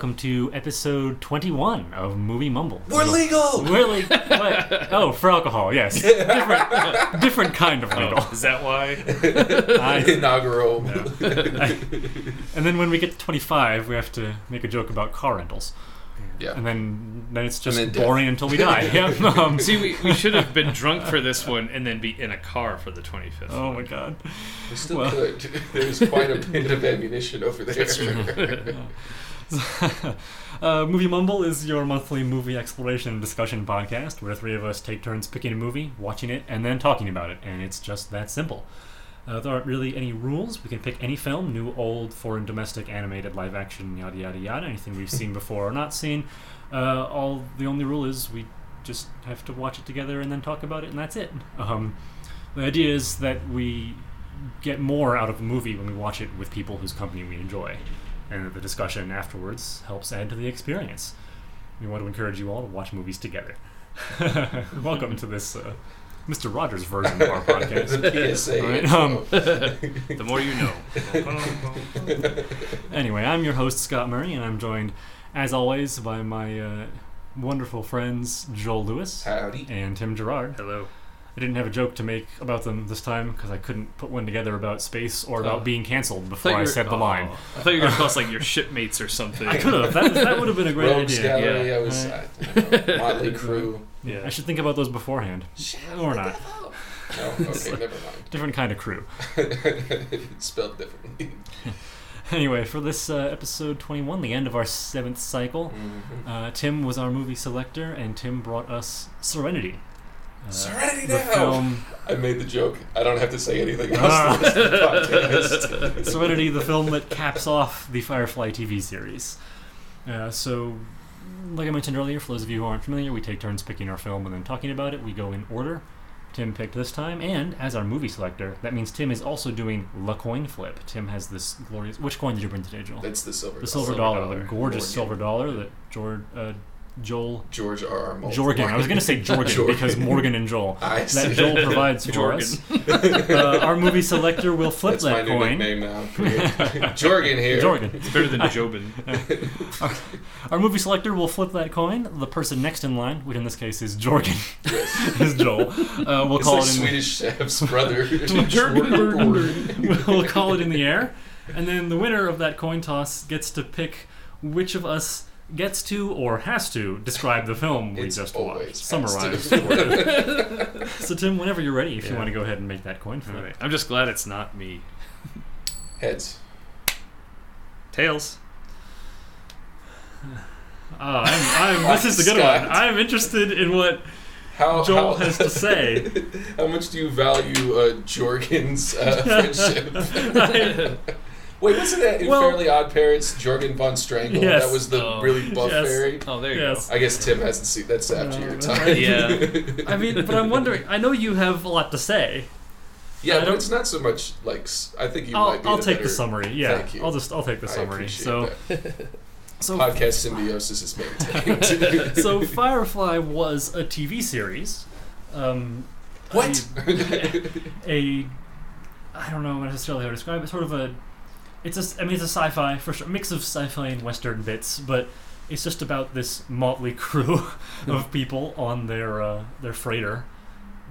welcome to episode 21 of Movie Mumble. We're legal. We're like, oh, for alcohol, yes. Different, different kind of legal. Is that why? I- Inaugural. and then when we get to 25, we have to make a joke about car rentals. yeah. And then, then it's just then boring until we die. yeah. Um, See, we, we should have been drunk for this one and then be in a car for the 25th. Oh, my god. We still Well- could. There's quite a bit of ammunition over there. Uh, movie Mumble is your monthly movie exploration and discussion podcast where three of us take turns picking a movie, watching it, and then talking about it. And it's just that simple. Uh, there aren't really any rules. We can pick any film, new, old, foreign, domestic, animated, live action, yada yada yada, anything we've seen before or not seen. Uh, all the only rule is we just have to watch it together and then talk about it, and that's it. Um, the idea is that we get more out of a movie when we watch it with people whose company we enjoy, and that the discussion afterwards helps add to the experience. We want to encourage you all to watch movies together. Welcome to this uh, Mr. Rogers version of our podcast. the PSA. All right, intro. um, The more you know. Anyway, I'm your host, Scott Murray, and I'm joined, as always, by my uh, wonderful friends, Joel Lewis Howdy. and Tim Gerard. Hello. I didn't have a joke to make about them this time because I couldn't put one together about space or about Oh. being canceled before thought I said the line. oh, I thought you were going to call us like your shipmates or something. I could have. That, that would have been a great Rogues idea. Gallery. Yeah. I was Right. I know, Motley Crew. Yeah. I should think about those beforehand. Or not. No, okay, never mind. Different kind of crew. mind. Spelled differently. Anyway, for this uh, episode 21, the end of our seventh cycle, Mhm. uh, Tim was our movie selector, and Tim brought us Serenity. Uh, Serenity the now! film I made the joke. I don't have to say anything else. Ah. to this podcast. Serenity, the film that caps off the Firefly TV series. Uh, so, like I mentioned earlier, for those of you who aren't familiar, we take turns picking our film and then talking about it. We go in order. Tim picked this time, and as our movie selector, that means Tim is also doing La Coin Flip. Tim has this glorious. Which coin did you bring today, Joel? That's the silver. The silver, silver dollar, dollar. the gorgeous Morgan. silver dollar that George, uh, Joel George R. R. Martin. Jorgen. I was going to say Jorgen, Jorgen. because Morgan and Joel. I see. That Joel provides for Jorgen. us. Uh, our movie selector will flip That's my that new coin. nickname now. Jorgen here. Jorgen. It's better than Jobin. Our movie selector will flip that coin. The person next in line, which in this case is Jorgen, is Joel. Uh, we'll It's call like it in. Swedish Chef's brother. Jorgen. we'll call it in the air, and then the winner of that coin toss gets to pick which of us gets to or has to describe the film we It's just always watched. has Summarize. so Tim, whenever you're ready, if you Yeah. want to go ahead and make that coin flip. Alright. I'm just glad it's not me. Heads. Tails. Oh, I'm, I'm, this is a good Scott. one. I'm interested in what How, Joel how, has to say. How much do you value uh, Jorgen's uh, friendship? Wait, wasn't that in Well- Fairly Odd Parents, Jorgen von Strangle? Yes. That was the Oh. really buff Yes. fairy. Oh, there you Yes. I guess Tim hasn't seen that's after No, your time. right. Yeah. I mean, but I'm wondering. I know you have a lot to say. Yeah, but don't- it's not so much like I think you I'll, might be I'll the take better the summary. Yeah, Thank you. I'll just I'll take the summary. appreciate So that. so podcast symbiosis is maintained. so Firefly was a TV series. Um, what? A, a I don't know necessarily how to describe it. Sort of a. It's a. I mean, it's a sci-fi for sure, mix of sci-fi and western bits, but it's just about this motley crew of people on their uh, their freighter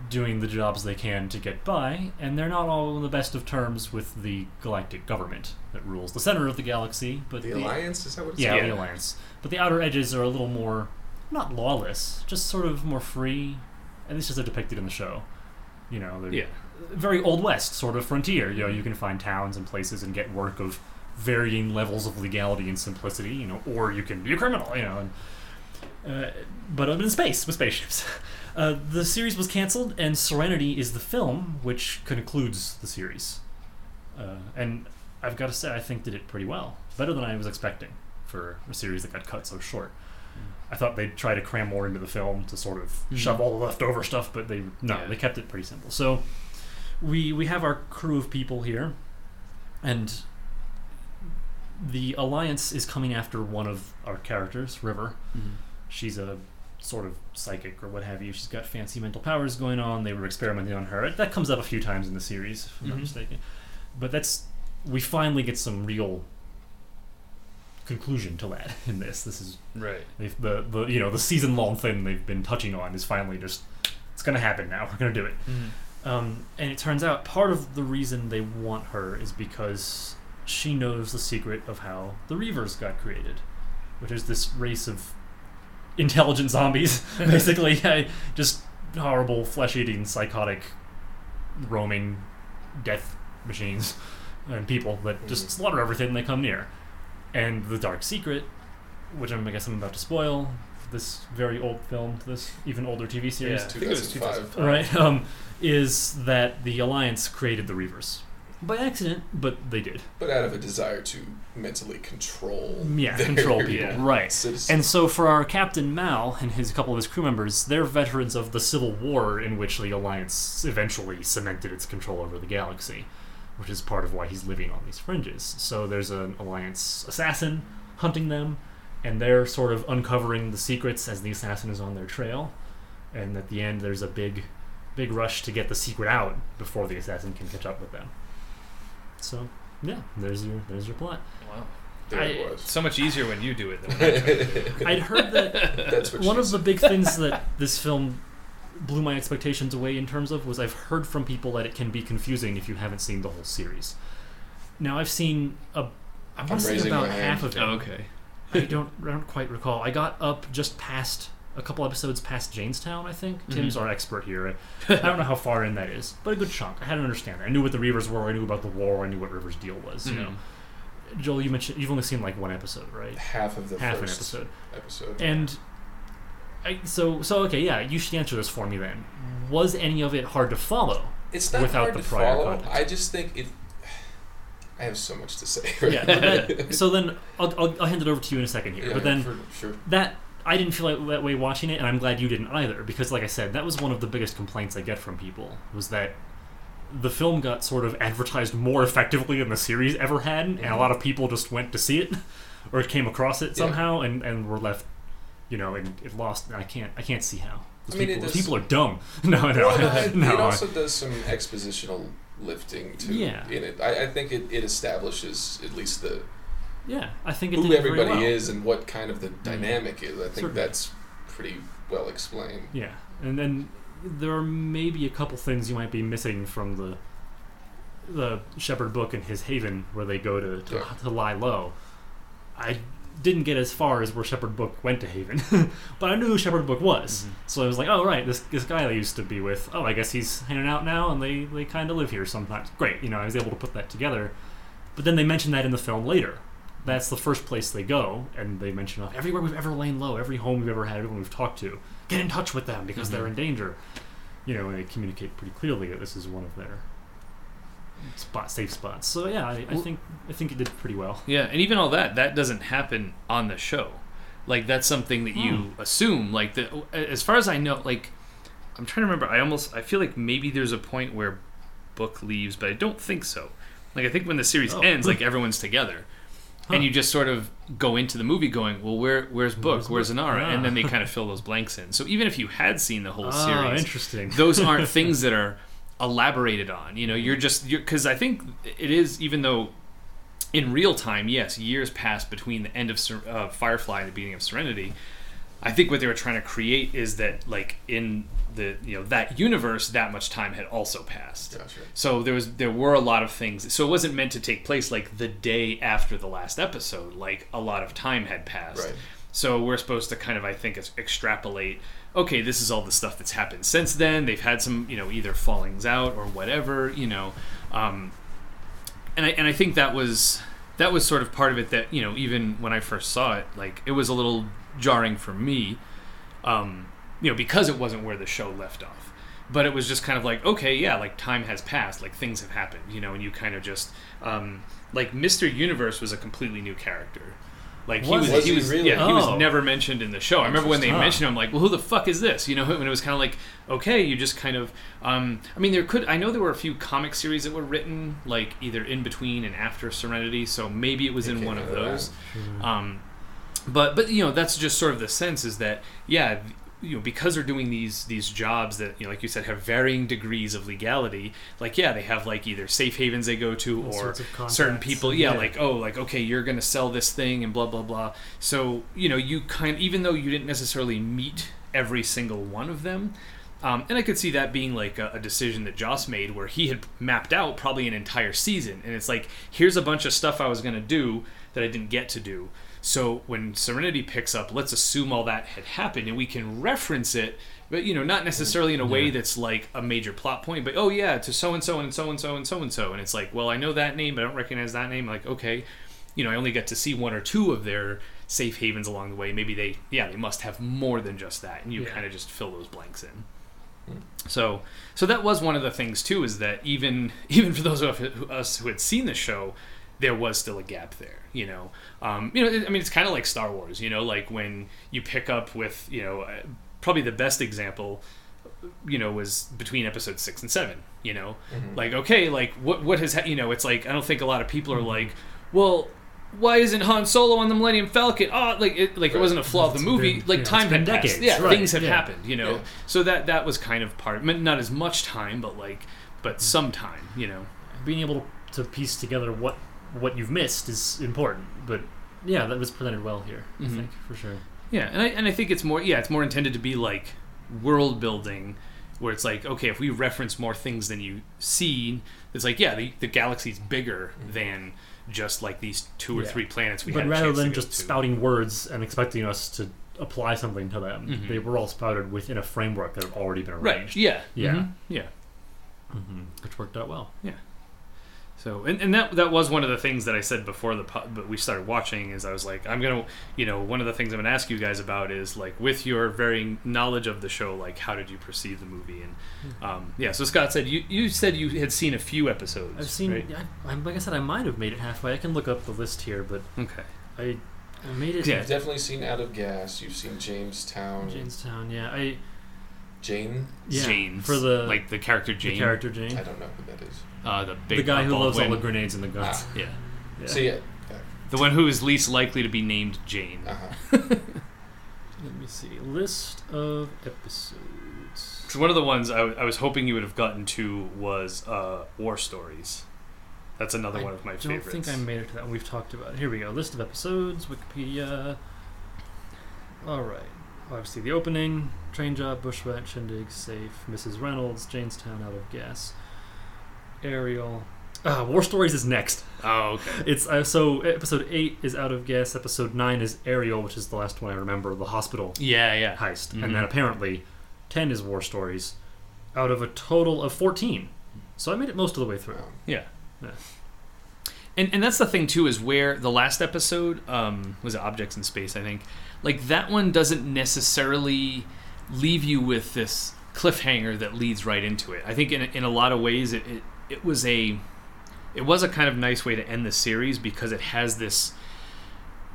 doing the jobs they can to get by, and they're not all in the best of terms with the galactic government that rules the center of the galaxy. But the Alliance is that what it's yeah, Yeah. the alliance. But the outer edges are a little more, not lawless, just sort of more free. At least as they're depicted in the show. You know, they're Yeah. Very old west sort of frontier. You know, you can find towns and places and get work of varying levels of legality and simplicity. You know, or you can be a criminal. You know, and, uh, but I'm in space with spaceships. Uh, the series was canceled, and Serenity is the film which concludes the series. Uh, and I've got to say, I think did it pretty well, better than I was expecting for a series that got cut so short. I thought they'd try to cram more into the film to sort of Mhm. shove all the leftover stuff, but they no, Yeah. they kept it pretty simple. So we we have our crew of people here, and the alliance is coming after one of our characters, River. She's a sort of psychic or what have you. She's got fancy mental powers going on. They were experimenting on her. That comes up a few times in the series, if I'm not Mhm. mistaken. But that's we finally get some real conclusion to that in this. This is Right. the the you know the season long thing they've been touching on is finally just it's gonna happen now. We're gonna do it. Um, and it turns out part of the reason they want her is because she knows the secret of how the Reavers got created, which is this race of intelligent zombies, basically, just horrible, flesh-eating, psychotic, roaming, death machines and people that just Mhm. slaughter everything they come near. And the dark secret, which I'm, I guess I'm about to spoil, this very old film, this even older TV series, Yeah, I think it was 2005. 2005. right? Um, is that the Alliance created the Reavers by accident, but they did. But out of a desire to mentally control. Yeah, control people, right? citizens. And so for our Captain Mal and his couple of his crew members, they're veterans of the Civil War in which the Alliance eventually cemented its control over the galaxy, which is part of why he's living on these fringes. So there's an Alliance assassin hunting them, and they're sort of uncovering the secrets as the assassin is on their trail. And at the end, there's a big, big rush to get the secret out before the assassin can catch up with them. So yeah, there's your there's your plot. Wow. there I- it was. So much easier when you do it than when I do it. I'd heard that That's what one she of the big things that this film blew my expectations away in terms of was I've heard from people that it can be confusing if you haven't seen the whole series. Now I've seen a I want I'm to say raising about my half hand. of it. Oh, okay. I don't I don't quite recall. I got up just past a couple episodes past Jaynestown, I think. Tim's our expert here. I don't know how far in that is, but a good chunk. I had to understand that. I knew what the Reavers were. I knew about the war. I knew what Rivers' deal was. You Mhm. know, Joel, you mentioned you've only seen like one episode, right? half of the Half an first episode. episode. And I, so so okay, yeah, you should answer this for me then. Was any of it hard to follow? It's not without hard the to prior follow. context. I just think it. I have so much to say. Yeah. but that- so then I'll, I'll, I'll hand it over to you in a second here. Yeah, but then for sure. that I didn't feel like that way watching it, and I'm glad you didn't either, because like I said, that was one of the biggest complaints I get from people was that the film got sort of advertised more effectively than the series ever had, and a Mhm. lot of people just went to see it or came across it Yeah. somehow, and, and were left, you know, and it lost. I can't I can't see how. Those I mean, people, those does- people are dumb. No, no, Well, no, it, no. it I- also does some expositional lifting too. Yeah. In it, I, I think it, it establishes at least the yeah, I think it who everybody well. Mm. is and what kind of the dynamic is. I think Certainly. that's pretty well explained. Yeah, and then there are maybe a couple things you might be missing from the the Shepherd Book and his haven, where they go to to, Yeah. to lie low. I didn't get as far as where Shepherd Book went to Haven, but I knew who Shepherd Book was. Mhm. So I was like, oh right, this this guy I used to be with. Oh, I guess he's hanging out now, and they they kind of live here sometimes. Great, you know, I was able to put that together. But then they mention that in the film later. That's the first place they go, and they mention oh, everywhere we've ever lain low, every home we've ever had, everyone we've talked to, get in touch with them because they're mm-hmm. in danger. You know, and they communicate pretty clearly that this is one of their spot safe spots. So yeah, I, I think I think it did pretty well. Yeah, and even all that, that doesn't happen on the show. Like that's something that you hmm. assume. Like the, as far as I know, like I'm trying to remember. I almost I feel like maybe there's a point where Book leaves, but I don't think so. Like I think when the series Oh. ends, like everyone's together, Huh. and you just sort of go into the movie going, well, where where's Book, Where's where's Book? Inara, Ah. and then they kind of fill those blanks in. So even if you had seen the whole Ah, series, interesting. those aren't things that are elaborated on. You know, you're just you're because I think it is even though in real time, yes, years passed between the end of uh, Firefly and the beginning of Serenity. I think what they were trying to create is that like in the you know that universe, that much time had also passed. Gotcha. So there was there were a lot of things. So it wasn't meant to take place like the day after the last episode. Like a lot of time had passed. Right. So we're supposed to kind of, I think, extrapolate. Okay, this is all the stuff that's happened since then. They've had some, you know, either fallings out or whatever, you know, um, and I and I think that was that was sort of part of it. That you know, even when I first saw it, like it was a little jarring for me, um, you know, because it wasn't where the show left off. But it was just kind of like, okay, yeah, like time has passed, like things have happened, you know, and you kind of just um, like Mr. Universe was a completely new character. Like he Was was, he? Was he he was, really? yeah, he was Oh. never mentioned in the show. I remember when they Interesting. mentioned him, like, well, who the fuck is this? You know, when it was kind of like, okay, you just kind of, um, I mean, there could, I know there were a few comic series that were written like either in between and after Serenity, so maybe it was It in one of of those. Mm-hmm. Um, but but you know that's just sort of the sense is that yeah, you know because they're doing these these jobs that you know like you said have varying degrees of legality like yeah they have like either safe havens they go to All or certain people yeah, Yeah. like oh like okay you're gonna sell this thing and blah blah blah so you know you kind even though you didn't necessarily meet every single one of them um, and I could see that being like a, a decision that Joss made where he had mapped out probably an entire season. And it's like, here's a bunch of stuff I was going to do that I didn't get to do. So when Serenity picks up, let's assume all that had happened and we can reference it, but you know, not necessarily in a way Yeah. that's like a major plot point, but oh yeah, to so and so and so and so and so and so. And it's like, well, I know that name, but I don't recognize that name. Like, okay, you know, I only got to see one or two of their safe havens along the way. Maybe they, yeah, they must have more than just that. And you Yeah. kind of just fill those blanks in. So, so that was one of the things too, is that even even for those of us who had seen the show, there was still a gap there. You know, um, you know, I mean, it's kind of like Star Wars. You know, like when you pick up with, you know, uh, probably the best example, you know, was between episode six and seven. You know, like okay, like what what has ha- you know, it's like I don't think a lot of people are like, well. Why isn't Han Solo on the Millennium Falcon? Oh, like it, like it wasn't a flaw of the movie. been- like yeah, time had passed. Yeah, right, things have yeah. happened. You know, Yeah. so that that was kind of part. I mean, not as much time, but like, but some time. You know. being able to piece together what what you've missed is important. But yeah, that was presented well here. Mhm. I think for sure. Yeah, and I and I think it's more yeah, it's more intended to be like world building where it's like, okay, if we reference more things than you see, it's like, yeah, the, the galaxy's bigger than just like these two or Yeah. three planets we but rather than just to. spouting words and expecting us to apply something to them, Mhm. they were all spouted within a framework that had already been arranged Right. Yeah. Yeah. Mhm. Yeah. hmm Which worked out well. So, and, and that that was one of the things that I said before the but we started watching is I was like I'm gonna you know one of the things I'm gonna ask you guys about is like with your varying knowledge of the show like how did you perceive the movie and um, yeah so Scott said you you said you had seen a few episodes I've seen. right? I, I'm like I said, I might have made it halfway. I can look up the list here, but okay I I made it. Yeah. You've definitely seen Out of Gas. You've seen Jamestown. Jamestown. Yeah, I Jayne. yeah, James for the like the character the Jayne character Jayne, I don't know who that is. Uh, the big the guy who loves all the grenades and the guns. Ah. yeah Yeah. So yeah. the one who is least likely to be named Jayne Uh huh. Let me see. List of episodes. So one of the ones I, w- I was hoping you would have gotten to was uh, War Stories. That's another I one of my favorites. I don't think I made it to that one. We've talked about it. Here we go. List of episodes, Wikipedia. All right. Obviously, the opening, train job, bushwhack, shindig, safe, Mrs. Reynolds, Jaynestown, out of gas, Ariel. Ah, War Stories is next. Oh, okay. It's uh, so episode eight is out of gas. Episode nine is Ariel, which is the last one I remember, the hospital Yeah, yeah. heist, Mhm. and then apparently ten is War Stories, out of a total of fourteen. So I made it most of the way through. Yeah. Yeah. And and that's the thing too is where the last episode um, was it Objects in Space I think like that one doesn't necessarily leave you with this cliffhanger that leads right into it. I think in a, in a lot of ways it, it it was a it was a kind of nice way to end the series because it has this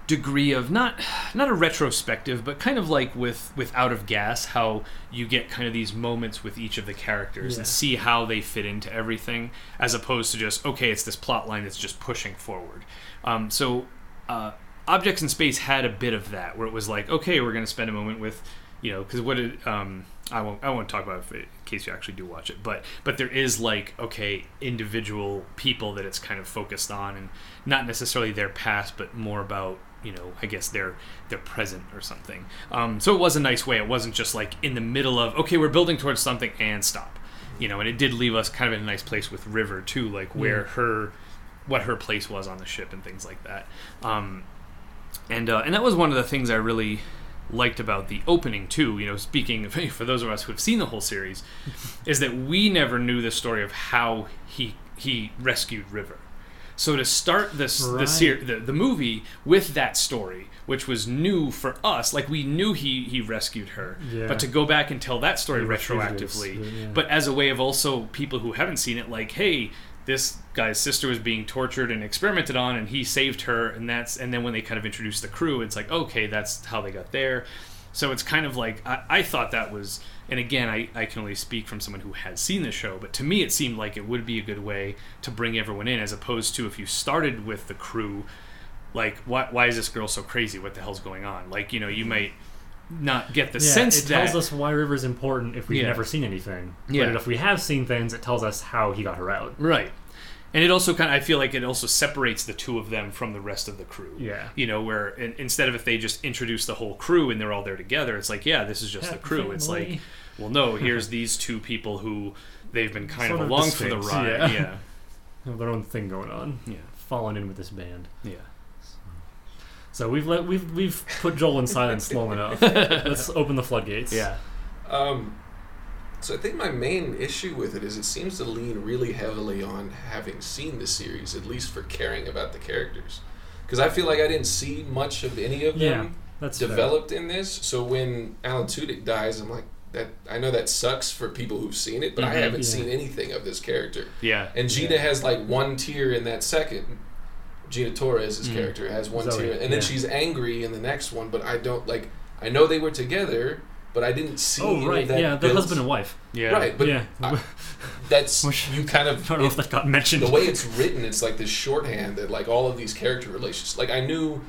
degree of not not a retrospective but kind of like with with out of gas how you get kind of these moments with each of the characters and see how they fit into everything as opposed to just okay it's this plot line that's just pushing forward. Um, so uh, objects in space had a bit of that where it was like okay we're going to spend a moment with you know because what it um, I won't I won't talk about it case you actually do watch it. But but there is like okay individual people that it's kind of focused on and not necessarily their past but more about you know I guess their their present or something. Um, so it was a nice way. It wasn't just like in the middle of okay we're building towards something and stop you know and it did leave us kind of in a nice place with River too like where Yeah. her what her place was on the ship and things like that. Um, and uh, and that was one of the things I really liked about the opening too. You know, speaking of, for those of us who have seen the whole series, is that we never knew the story of how he he rescued River. So to start this the, Right. ser- the the movie with that story, which was new for us, like we knew he he rescued her, Yeah. but to go back and tell that story The fugitives, retroactively, yeah. but as a way of also people who haven't seen it, like, hey, this guy's sister was being tortured and experimented on, and he saved her, and that's and then when they kind of introduce the crew, it's like, okay, that's how they got there. So it's kind of like I, I thought that was, and again, I, I can only speak from someone who has seen the show, but to me, it seemed like it would be a good way to bring everyone in, as opposed to if you started with the crew, like why, why is this girl so crazy? What the hell's going on? Like you know, you mm-hmm. might not get the Yeah, sense it that tells us why River's important if we've Yeah. never seen anything. Yeah. But if we have seen things, it tells us how he got her out. right. And it also kind of I feel like it also separates the two of them from the rest of the crew. Yeah. You know, where in, instead of if they just introduce the whole crew and they're all there together, it's like, yeah, this is just the crew. It's like, well, no, here's these two people who they've been kind Sort of of along for the ride. yeah. Yeah. Have their own thing going on. Yeah. Falling in with this band. Yeah. So we've let we've we've put Joel in silence long enough. Let's open the floodgates. Yeah. Um, so I think my main issue with it is it seems to lean really heavily on having seen the series, at least for caring about the characters. Because I feel like I didn't see much of any of Yeah, them That's fair. developed in this. So when Alan Tudyk dies, I'm like, that. I know that sucks for people who've seen it, but I Mhm. haven't Yeah. seen anything of this character. Yeah. And Gina Yeah. has like one tear in that second. Gina Torres' Mm. character has one Zoe, tear, and then yeah. she's angry in the next one. But I don't like. I know they were together, but I didn't see. Oh right, that yeah, they're husband and wife. Yeah. Right, but yeah, I- that's Which- you kind of. I don't know if that got mentioned. the way it's written. It's like this shorthand that like all of these character relations. Like I knew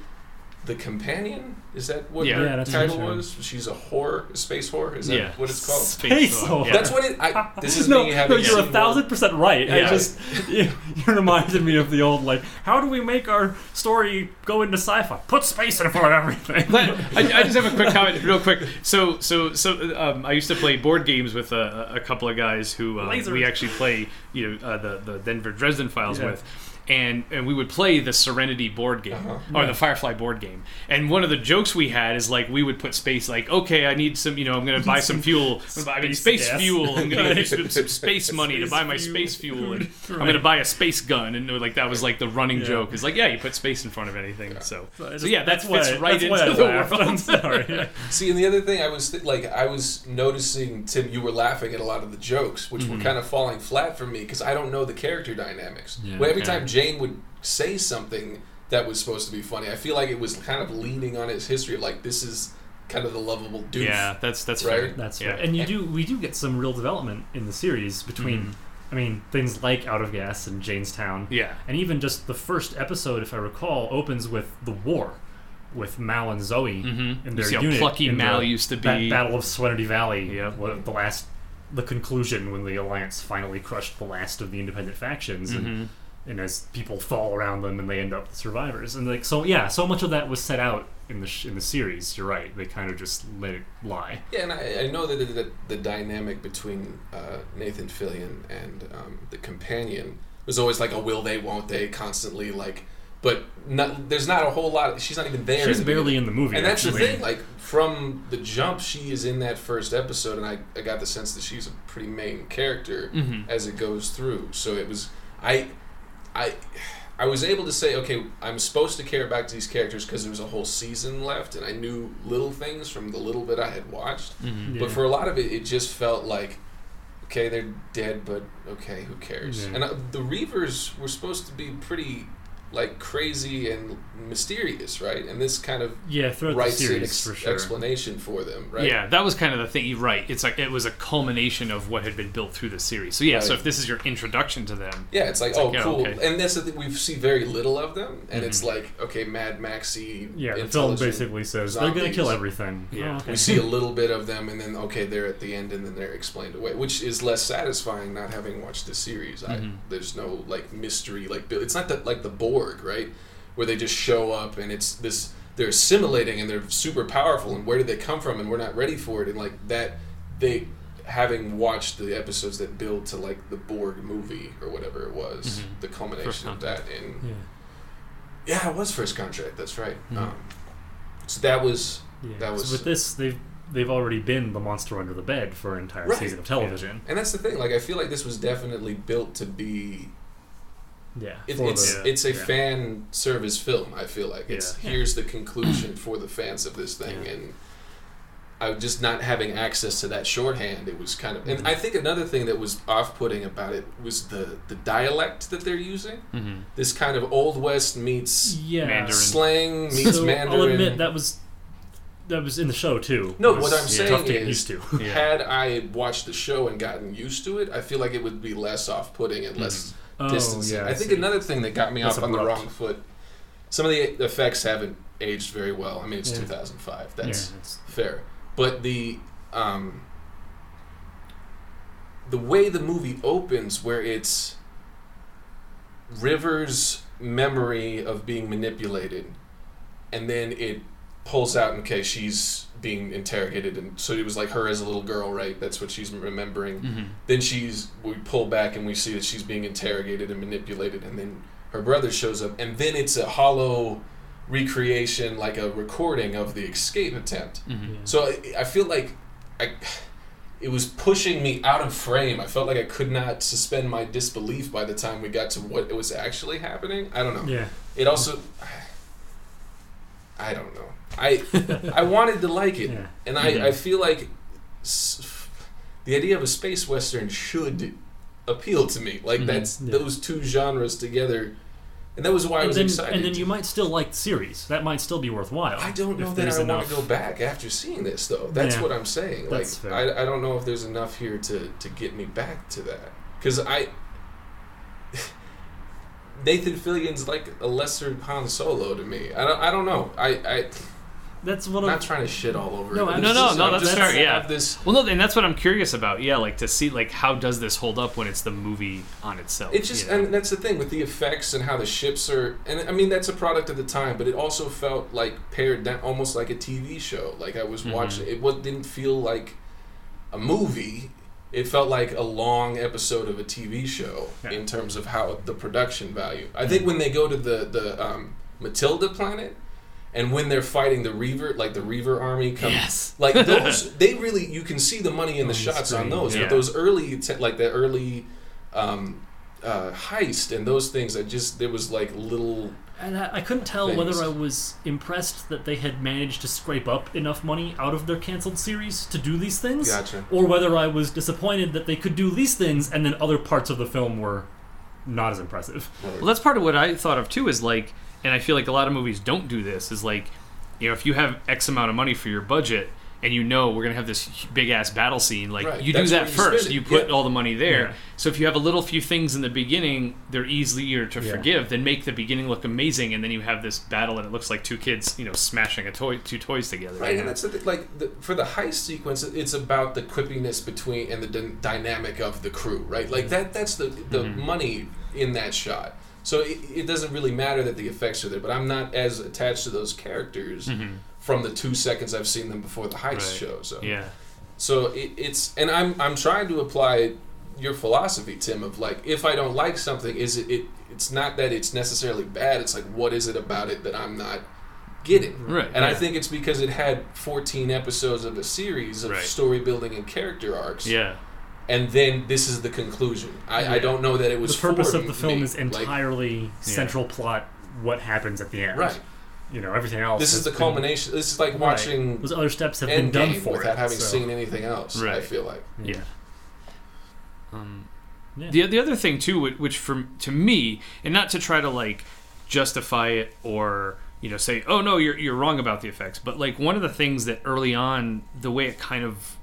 the companion. Is that what Yeah. her Yeah, title true. was? She's a whore, a space whore. Is that Yeah. what it's called? Space Whore. Whore. Yeah. That's what it. I, this is no, me no, you're a thousand more- percent right. I just you, you reminded me of the old like, how do we make our story go into sci-fi? Put space in front of everything. But I, I just have a quick comment, real quick. So, so, so, um, I used to play board games with a, a couple of guys who um, we actually play, you know, uh, the the Denver Dresden Files Yeah. with. And, and we would play the Serenity board game Uh-huh. or Yeah. the Firefly board game. And one of the jokes we had is like we would put space like okay I need some you know I'm gonna buy some fuel I'm gonna buy- I mean Space space gas. fuel I'm gonna give you some, some space money to buy my fuel. space fuel and I'm gonna buy a space gun and like that was like the running Yeah. joke is like yeah you put space in front of anything so I so just- yeah that that's fits why- right that's why into the laughed. world I'm sorry. See, and the other thing I was th- like, I was noticing Tim, you were laughing at a lot of the jokes, which were Mhm. kind of falling flat for me because I don't know the character dynamics. Yeah, well, every okay. time Jayne would say something that was supposed to be funny, I feel like it was kind of leaning on his history of like this is kind of the lovable dude. Yeah, that's that's Right? fair. That's yeah. right. And you do we do get some real development in the series between Mhm. I mean, things like Out of Gas and Jaynestown. Yeah. And even just the first episode, if I recall, opens with the war with Mal and Zoe Mm-hmm. in You their see how unit. plucky in Mal the, used to be that. Battle of Serenity Valley. Yeah. the last, the conclusion when the Alliance finally crushed the last of the independent factions, and, Mhm. And as people fall around them and they end up the survivors, and like so, yeah, so much of that was set out in the sh- in the series. You're right; they kind of just let it lie. Yeah, and I, I know that the, the, the dynamic between uh, Nathan Fillion and um, the companion was always like a will they, won't they, constantly like, but not, there's not a whole lot. she's not even there. She's in the barely beginning. in the movie, And that's the thing, like from the jump, she is in that first episode, and I, I got the sense that she's a pretty main character Mhm. as it goes through. So it was I, I, I was able to say, okay, I'm supposed to care about these characters because there was a whole season left, and I knew little things from the little bit I had watched. Mhm. Yeah. But for a lot of it, it just felt like, okay, they're dead, but okay, who cares? Yeah. And uh, the Reavers were supposed to be pretty, like crazy and mysterious, right? And this kind of yeah, throughout writes the an series ex- for sure. explanation for them, right? Yeah, that was kind of the thing. You're right. It's like it was a culmination of what had been built through the series. So yeah, so if this is your introduction to them, Yeah, it's like, It's oh, like, yeah, cool. okay. And that's the thing, we see very little of them, and it's Mhm. like, okay, Mad Maxy. Yeah, the film basically says they're gonna kill everything. Yeah. Oh, okay. We see a little bit of them, and then okay, they're at the end, and then they're explained away, which is less satisfying. Not having watched the series, I, Mhm. there's no like mystery. Like it's not that like the Borg, right, where they just show up and it's this. They're assimilating and they're super powerful, and where did they come from? And we're not ready for it. And like that, they having watched the episodes that build to like the Borg movie or whatever it was, Mhm. the culmination of that in yeah. yeah, it was first contact. That's right. Mhm. Um, so that was Yeah. That was- so with this, they've they've already been the monster under the bed for an entire Right. season of television. And that's the thing. Like, I feel like this was definitely built to be. Yeah, It, it's the- it's a yeah. fan service film. I feel like it's Yeah. here's the conclusion for the fans of this thing, Yeah. and I just not having access to that shorthand. It was kind of, and Mhm. I think another thing that was off-putting about it was the the dialect that they're using. Mhm. This kind of old west meets yeah. Mandarin. slang meets so Mandarin. I'll admit that was that was in the show too. No, was what I'm saying tough to get is- used to. Had I watched the show and gotten used to it, I feel like it would be less off-putting and less Oh, yeah, I think another thing that got me That's off on the wrong foot. Some of the effects haven't aged very well. I mean, it's Yeah. 2005. That's yeah, fair. But the um, the way the movie opens, where it's River's memory of being manipulated, and then it pulls out. Okay, she's being interrogated, and so it was like her as a little girl, right? That's what she's remembering. Mm-hmm. Then she's we pull back and we see that she's being interrogated and manipulated, and then her brother shows up, and then it's a hollow recreation, like a recording of the escape attempt. Mm-hmm. yeah. So I, I feel like I, it was pushing me out of frame. I felt like I could not suspend my disbelief by the time we got to what it was actually happening. I don't know. yeah. It also, I don't know. I I wanted to like it, Yeah. and I, Yeah. I feel like s- the idea of a space western should appeal to me. Like Mhm. that's Yeah. those two genres together, and that was why I was then, excited. and then you might still like the series. That might still be worthwhile. I don't know if that there's I want enough. to go back after seeing this, though. That's what I'm saying. Like. I, I don't know if there's enough here to, to get me back to that. Because I. Nathan Fillion's like a lesser Han Solo to me. I don't, I don't know. I, I, That's what I'm I'm. not trying to shit all over No, it. I- It's No, no, no, that's fair, yeah. This, Well, no, and that's what I'm curious about. Yeah, like to see like how does this hold up when it's the movie on itself? It's just, you know? and that's the thing with the effects and how the ships are, and I mean that's a product of the time, but it also felt like pared down, almost like a TV show. Like I was Mhm. watching, it what didn't feel like a movie. It felt like a long episode of a TV show Yeah. in terms of how the production value. I think when they go to the the um, Matilda planet, and when they're fighting the Reaver, like the Reaver army comes, yes. like those they really you can see the money in the On the shots on those yeah. but those early te- like the early um uh heist and those things i just there was like little And I, I couldn't tell things. whether I was impressed that they had managed to scrape up enough money out of their canceled series to do these things, gotcha or whether I was disappointed that they could do these things and then other parts of the film were not as impressive. Well, that's part of what I thought of too. Is like, and I feel like a lot of movies don't do this. Is like, you know, if you have X amount of money for your budget. And you know we're gonna have this big ass battle scene. Like Right, you do that you first. You put yeah. all the money there. Yeah. So if you have a little few things in the beginning, they're easier to Yeah. forgive. Then make the beginning look amazing, and then you have this battle, and it looks like two kids, you know, smashing a toy, two toys together. right and that's the thing, like the, for the heist sequence it's about the quippiness between and the d- dynamic of the crew right like that that's the the Mhm. money in that shot so it, it doesn't really matter that the effects are there but i'm not as attached to those characters Mhm. from the two seconds i've seen them before the heist Right. show so Yeah. So it, it's and I'm I'm trying to apply your philosophy, Tim, of like if I don't like something, is it, it it's not that it's necessarily bad. It's like what is it about it that I'm not getting? Right. And I think it's because it had 14 episodes of a series of Right. story building and character arcs. Yeah. And then this is the conclusion. I, I don't know that it was the purpose for of the film me. is Like, entirely central plot. What happens at the end? right. You know, everything else. This is has the been- culmination. This is like Right. watching Those other steps have been done Endgame for without it, having so- seen anything else. I feel like. Yeah. Um, Yeah. The the other thing too, which for to me, and not to try to like justify it or you know say, oh no, you're you're wrong about the effects, but like one of the things that early on, the way it kind of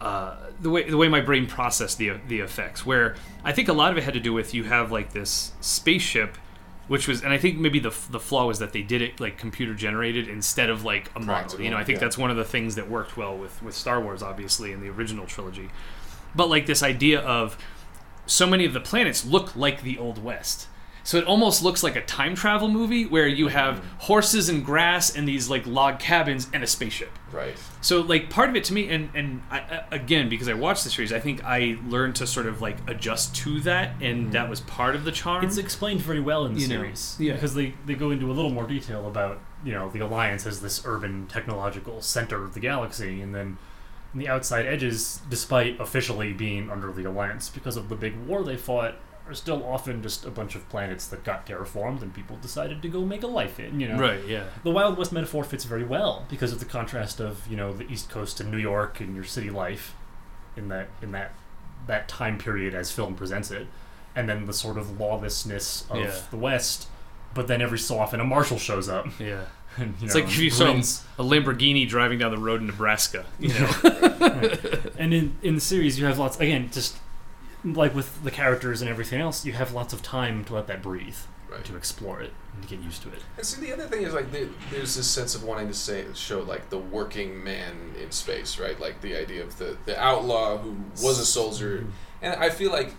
uh, the way the way my brain processed the the effects, where I think a lot of it had to do with you have like this spaceship. Which was, and I think maybe the the flaw was that they did it like computer generated instead of like a model. You know, I think yeah. that's one of the things that worked well with with Star Wars, obviously, in the original trilogy but like this idea of so many of the planets look like the old west so it almost looks like a time travel movie where you have horses and grass and these like log cabins and a spaceship Right. so like part of it to me and and I, I- again because i watched the series i think i learned to sort of like adjust to that and mm-hmm. that was part of the charm It's explained very well in the You know, series yeah. because they, they go into a little more detail about you know the alliance as this urban technological center of the galaxy, and then the outside edges, despite officially being under the alliance because of the big war they fought, are still often just a bunch of planets that got terraformed and people decided to go make a life in. You know, right yeah the Wild West metaphor fits very well because of the contrast of you know the East Coast and New York and your city life in that in that that time period as film presents it, and then the sort of lawlessness of Yeah. the West. But then every so often a marshal shows up, yeah and it's know, like if you saw a lamborghini driving down the road in nebraska you know and in in the series you have lots again just like with the characters and everything else you have lots of time to let that breathe Right. to explore it and to get used to it. And see, the other thing is like there, there's this sense of wanting to say show like the working man in space, right? Like the idea of the the outlaw who was a soldier, and I feel like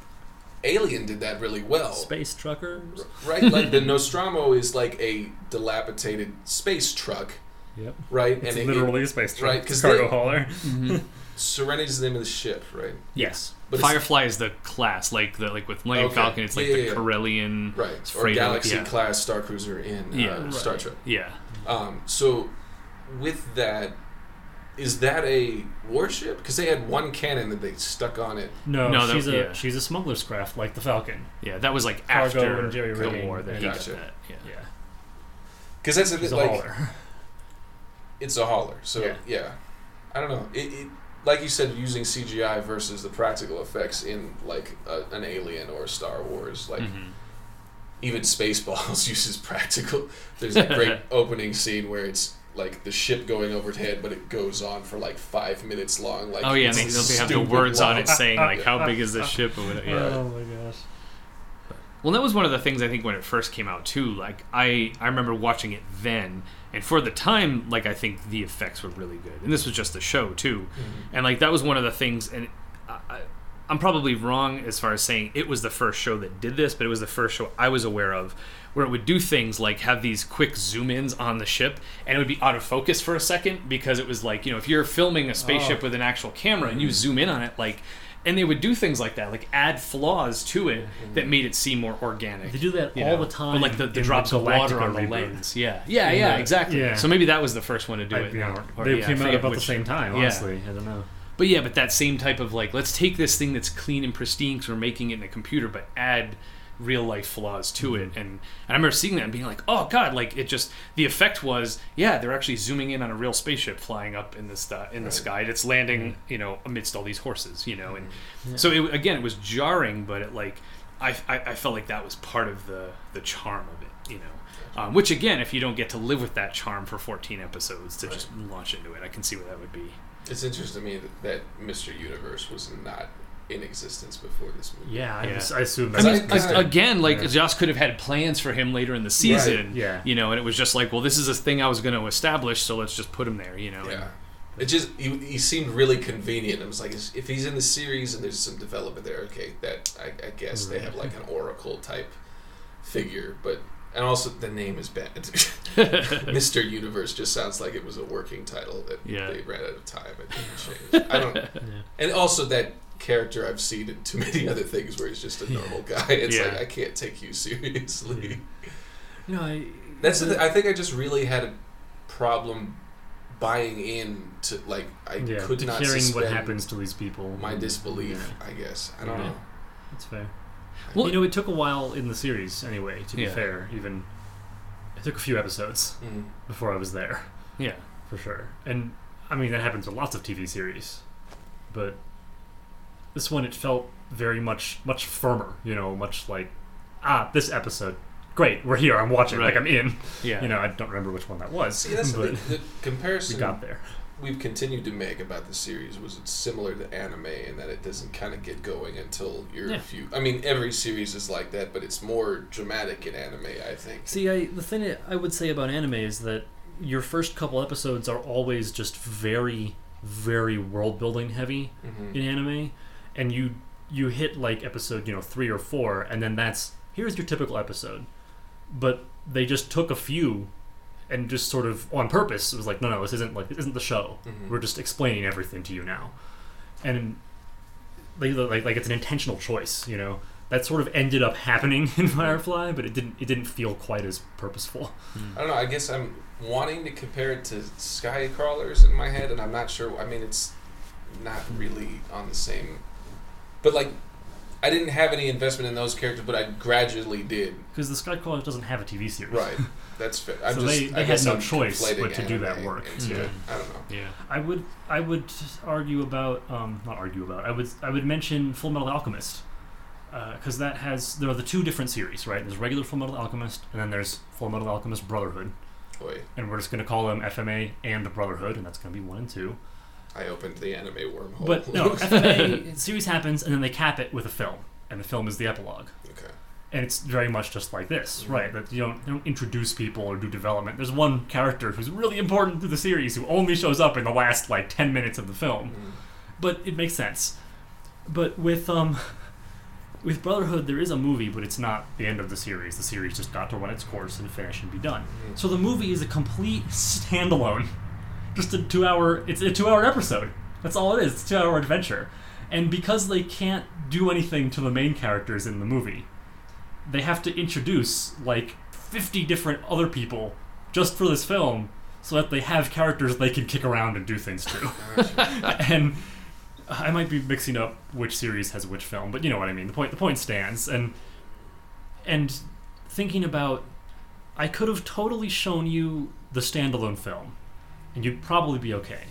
Alien did that really well, Space truckers. right? Like the Nostromo is like a dilapidated space truck, Yep. right? It's it- literally it, a space truck. right, 'cause cargo they- hauler. Mm-hmm. Serenity is the name of the ship, right? Yes. But Firefly is the class, like the like with Millennium Okay. Falcon, it's like Yeah, the yeah, yeah. Corellian. Right, or Galaxy yeah. class Star Cruiser in uh, Yeah. Star Trek. Yeah. Um, so, with that, is that a warship? Because they had one cannon that they stuck on it. No, No, that- she's a yeah. she's a smuggler's craft like the Falcon. Yeah, that was like Cargo after and jerry the war that and- he Gotcha. got that. Yeah. Yeah. Because that's a She's bit a like hauler. it's a hauler. So yeah, Yeah. I don't know. It, it like you said, using CGI versus the practical effects in like a, an Alien or a Star Wars, like Mhm. even Spaceballs uses practical. There's a great opening scene where it's like the ship going overhead, but it goes on for like five minutes long. Like Oh yeah, and they, it's they have the stupid words on it saying like how big is this ship or whatever. Yeah. Oh my gosh. Well, that was one of the things I think when it first came out too. Like I, I remember watching it then, and for the time, like I think the effects were really good, and this was just the show too, mm-hmm. and like that was one of the things. And I, I, I'm probably wrong as far as saying it was the first show that did this, but it was the first show I was aware of where it would do things like have these quick zoom ins on the ship, and it would be out of focus for a second because it was like you know if you're filming a spaceship Oh. with an actual camera and you zoom in on it, like. And they would do things like that, like add flaws to it mm-hmm. that made it seem more organic. They do that all know, the time. But like the, the in drops of water on the reboot. lens. Yeah. Yeah, yeah, Yeah. exactly. Yeah. So maybe that was the first one to do I, it. you know, Or, they yeah, I came out forget about the same time. yeah. Honestly, I don't know. But yeah, but that same type of like, let's take this thing that's clean and pristine because we're making it in a computer, but add real life flaws to it. Mm-hmm. And, and I remember seeing that and being like, oh god, like it just the effect was, yeah, they're actually zooming in on a real spaceship flying up in the st- in the sky. and It's landing, you know, amidst all these horses, you know, and so it, again, it was jarring, but it like I, I, I felt like that was part of the the charm of it, you know. Um, which again, if you don't get to live with that charm for 14 episodes to just launch into it, I can see where that would be. It's interesting to me that, that Mr. Universe was not in existence before this movie. Yeah, I, Yeah. just- I assume I that's mean, I- that's- I- again, like Yeah. Joss could have had plans for him later in the season, yeah. you know, and it was just like, well, this is a thing I was going to establish, so let's just put him there, you know. and- Yeah. It just he, he seemed really convenient. I was like, if he's in the series and there's some development there, okay, that I, I guess they have like an Oracle type figure, but and also the name is bad. Mister Universe just sounds like it was a working title that Yeah. they ran out of time and didn't change. I don't, and also that character I've seen in too many other things where he's just a normal guy. It's Yeah. like I can't take you seriously. you know, I, That's the th- I think I just really had a problem buying in to like I yeah, could not hearing what happens to these people. my disbelief. Yeah, I guess I don't Yeah. know. that's fair. Well- you know, it took a while in the series anyway. To be Yeah. fair, even it took a few episodes Mm. before I was there. Yeah. for sure. And I mean that happens with lots of TV series, but this one it felt very much much firmer. You know, much like ah, this episode, great, we're here, I'm watching, like I'm in. Yeah. You know, I don't remember which one that was, See, that's the, but thing, the comparison we got there. we've continued to make about the series was it's similar to anime in that it doesn't kind of get going until you're Yeah. a few. I mean, every series is like that, but it's more dramatic in anime. I think. See, I the thing I- I would say about anime is that your first couple episodes are always just very, very world building heavy Mhm. in anime, and you you hit like episode you know three or four, and then that's here's your typical episode, but they just took a few, and just sort of on purpose it was like no no this isn't like this isn't the show Mhm. we're just explaining everything to you now, and like like like it's an intentional choice you know that sort of ended up happening in Firefly, but it didn't it didn't feel quite as purposeful. I don't know. I guess I'm wanting to compare it to Sky Crawlers in my head, and I'm not sure. I mean, it's not really on the same. But like, I didn't have any investment in those characters, but I gradually did. Because the Skycrawler doesn't have a TV series. Right. That's fair. So just, they- I they had no I'm choice but to do that work. Yeah. it. I don't know. Yeah. I would I would argue about um, not argue about I would I would mention Full Metal Alchemist because that has there are the two different series right there's regular Full Metal Alchemist and then there's Full Metal Alchemist Brotherhood Boy, and we're just going to call them FMA and Brotherhood and that's going to be one and two I opened the anime wormhole. but no FMA series happens and then they cap it with a film and the film is the epilogue okay. and it's very much just like this, Mhm. right? That you don't, you don't introduce people or do development. There's one character who's really important to the series who only shows up in the last like ten minutes of the film, Mm. but it makes sense. But with um, with Brotherhood, there is a movie, but it's not the end of the series. The series just got to run its course and finish and be done. Mhm. So the movie is a complete standalone, just a two-hour. It's a two-hour episode. That's all it is. It's a two-hour adventure, and because they can't do anything to the main characters in the movie, they have to introduce like fifty different other people just for this film, so that they have characters they can kick around and do things to. And I might be mixing up which series has which film, but you know what I mean. The point the point stands, and and thinking about, I could have totally shown you the standalone film, and you'd probably be okay.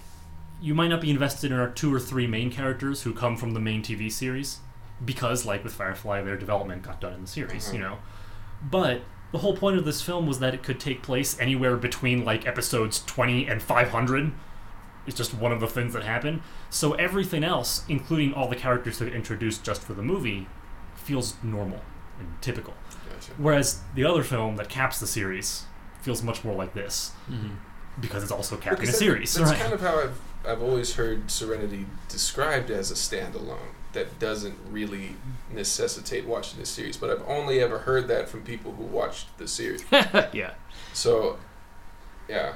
You might not be invested in our two or three main characters who come from the main TV series, because like with Firefly, their development got done in the series, you Mhm. know. But the whole point of this film was that it could take place anywhere between like episodes 20 and 500 it's just one of the things that happen. So everything else, including all the characters that are introduced just for the movie, feels normal and typical. Gotcha. Whereas the other film that caps the series feels much more like this Mm-hmm. Because it's also Well, capping 'cause a that- series. That's right. kind of how I've I've always heard Serenity described as a standalone that doesn't really necessitate watching the series. But I've only ever heard that from people who watched the series. yeah. So, yeah,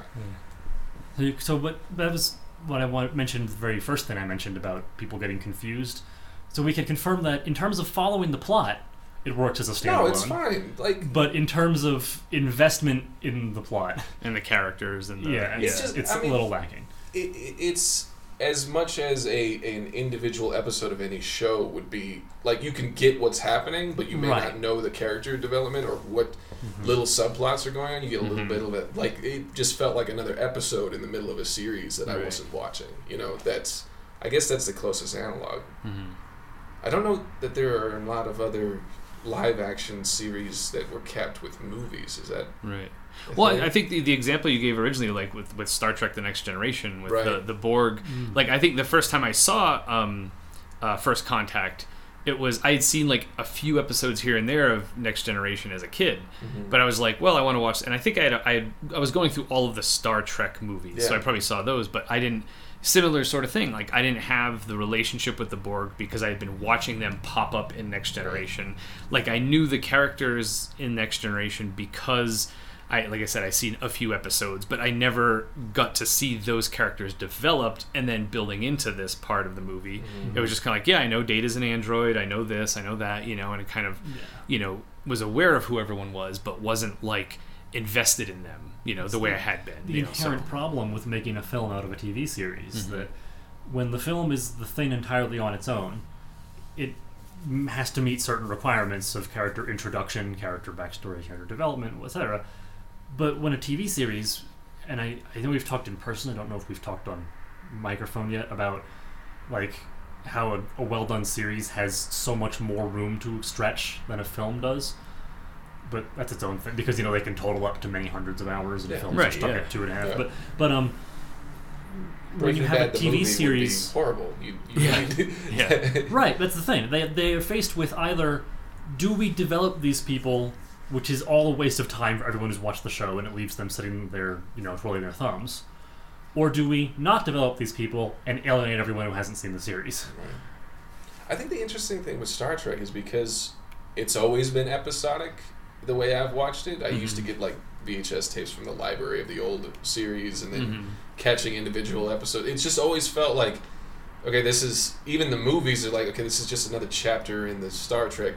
So- So, what that was what I want, mentioned the very first thing I mentioned about people getting confused. So we can confirm that in terms of following the plot, it works as a standalone. no, it's fine. Like, But in terms of investment in the plot, And the characters and the yeah, It's it's, just- it's I a mean- little lacking. it, it- it's as much as a an individual episode of any show would be like you can get what's happening, but you may Right. not know the character development or what little subplots are going on. You get a little Mhm. bit of it. Like it just felt like another episode in the middle of a series that I wasn't watching. You know, that's I guess that's the closest analog. Mhm. I don't know that there are a lot of other live action series that were kept with movies. Is that Right. Well, thing? I think the, the example you gave originally, like with, with Star Trek: The Next Generation, with the Right. the Borg, Mm. like I think the first time I saw um, uh, First Contact, it was I had seen like a few episodes here and there of Next Generation as a kid, Mhm. but I was like, well, I want to watch, and I think I had, I had, I was going through all of the Star Trek movies, so I probably saw those, but I didn't. Similar sort of thing. Like I didn't have the relationship with the Borg because I had been watching them pop up in Next Generation. Like I knew the characters in Next Generation because I like I said I seen a few episodes, but I never got to see those characters developed and then building into this part of the movie. Mhm. It was just kind of like, yeah, I know Data's an android, I know this, I know that, you know, and it kind of, Yeah. you know, was aware of who everyone was, but wasn't like invested in them, you know, the way I had been. the you know, so- inherent problem with making a film out of a TV series Mhm. that when the film is the thing entirely on its own, it has to meet certain requirements of character introduction, character backstory, character development, etc. But when a TV series, and I, I know we've talked in person, I don't know if we've talked on microphone yet about like how a, a well done series has so much more room to stretch than a film does. But that's its own thing because you know they can total up to many hundreds of hours, and Yeah. films Right, are stuck yeah. at two and a half. Yeah. But but um, when you have Bad, a TV series, horrible. You, you Yeah. need- Yeah. right? That's the thing. They they are faced with either do we develop these people, which is all a waste of time for everyone who's watched the show, and it leaves them sitting there, you know, twirling their thumbs, or do we not develop these people and alienate everyone who hasn't seen the series? Right. I think the interesting thing with Star Trek is because it's always been episodic. The way I've watched it, I used to Mhm. get like VHS tapes from the library of the old series, and then Mhm. catching individual episodes. It's just always felt like, okay, this is even the movies are like, okay, this is just another chapter in the Star Trek.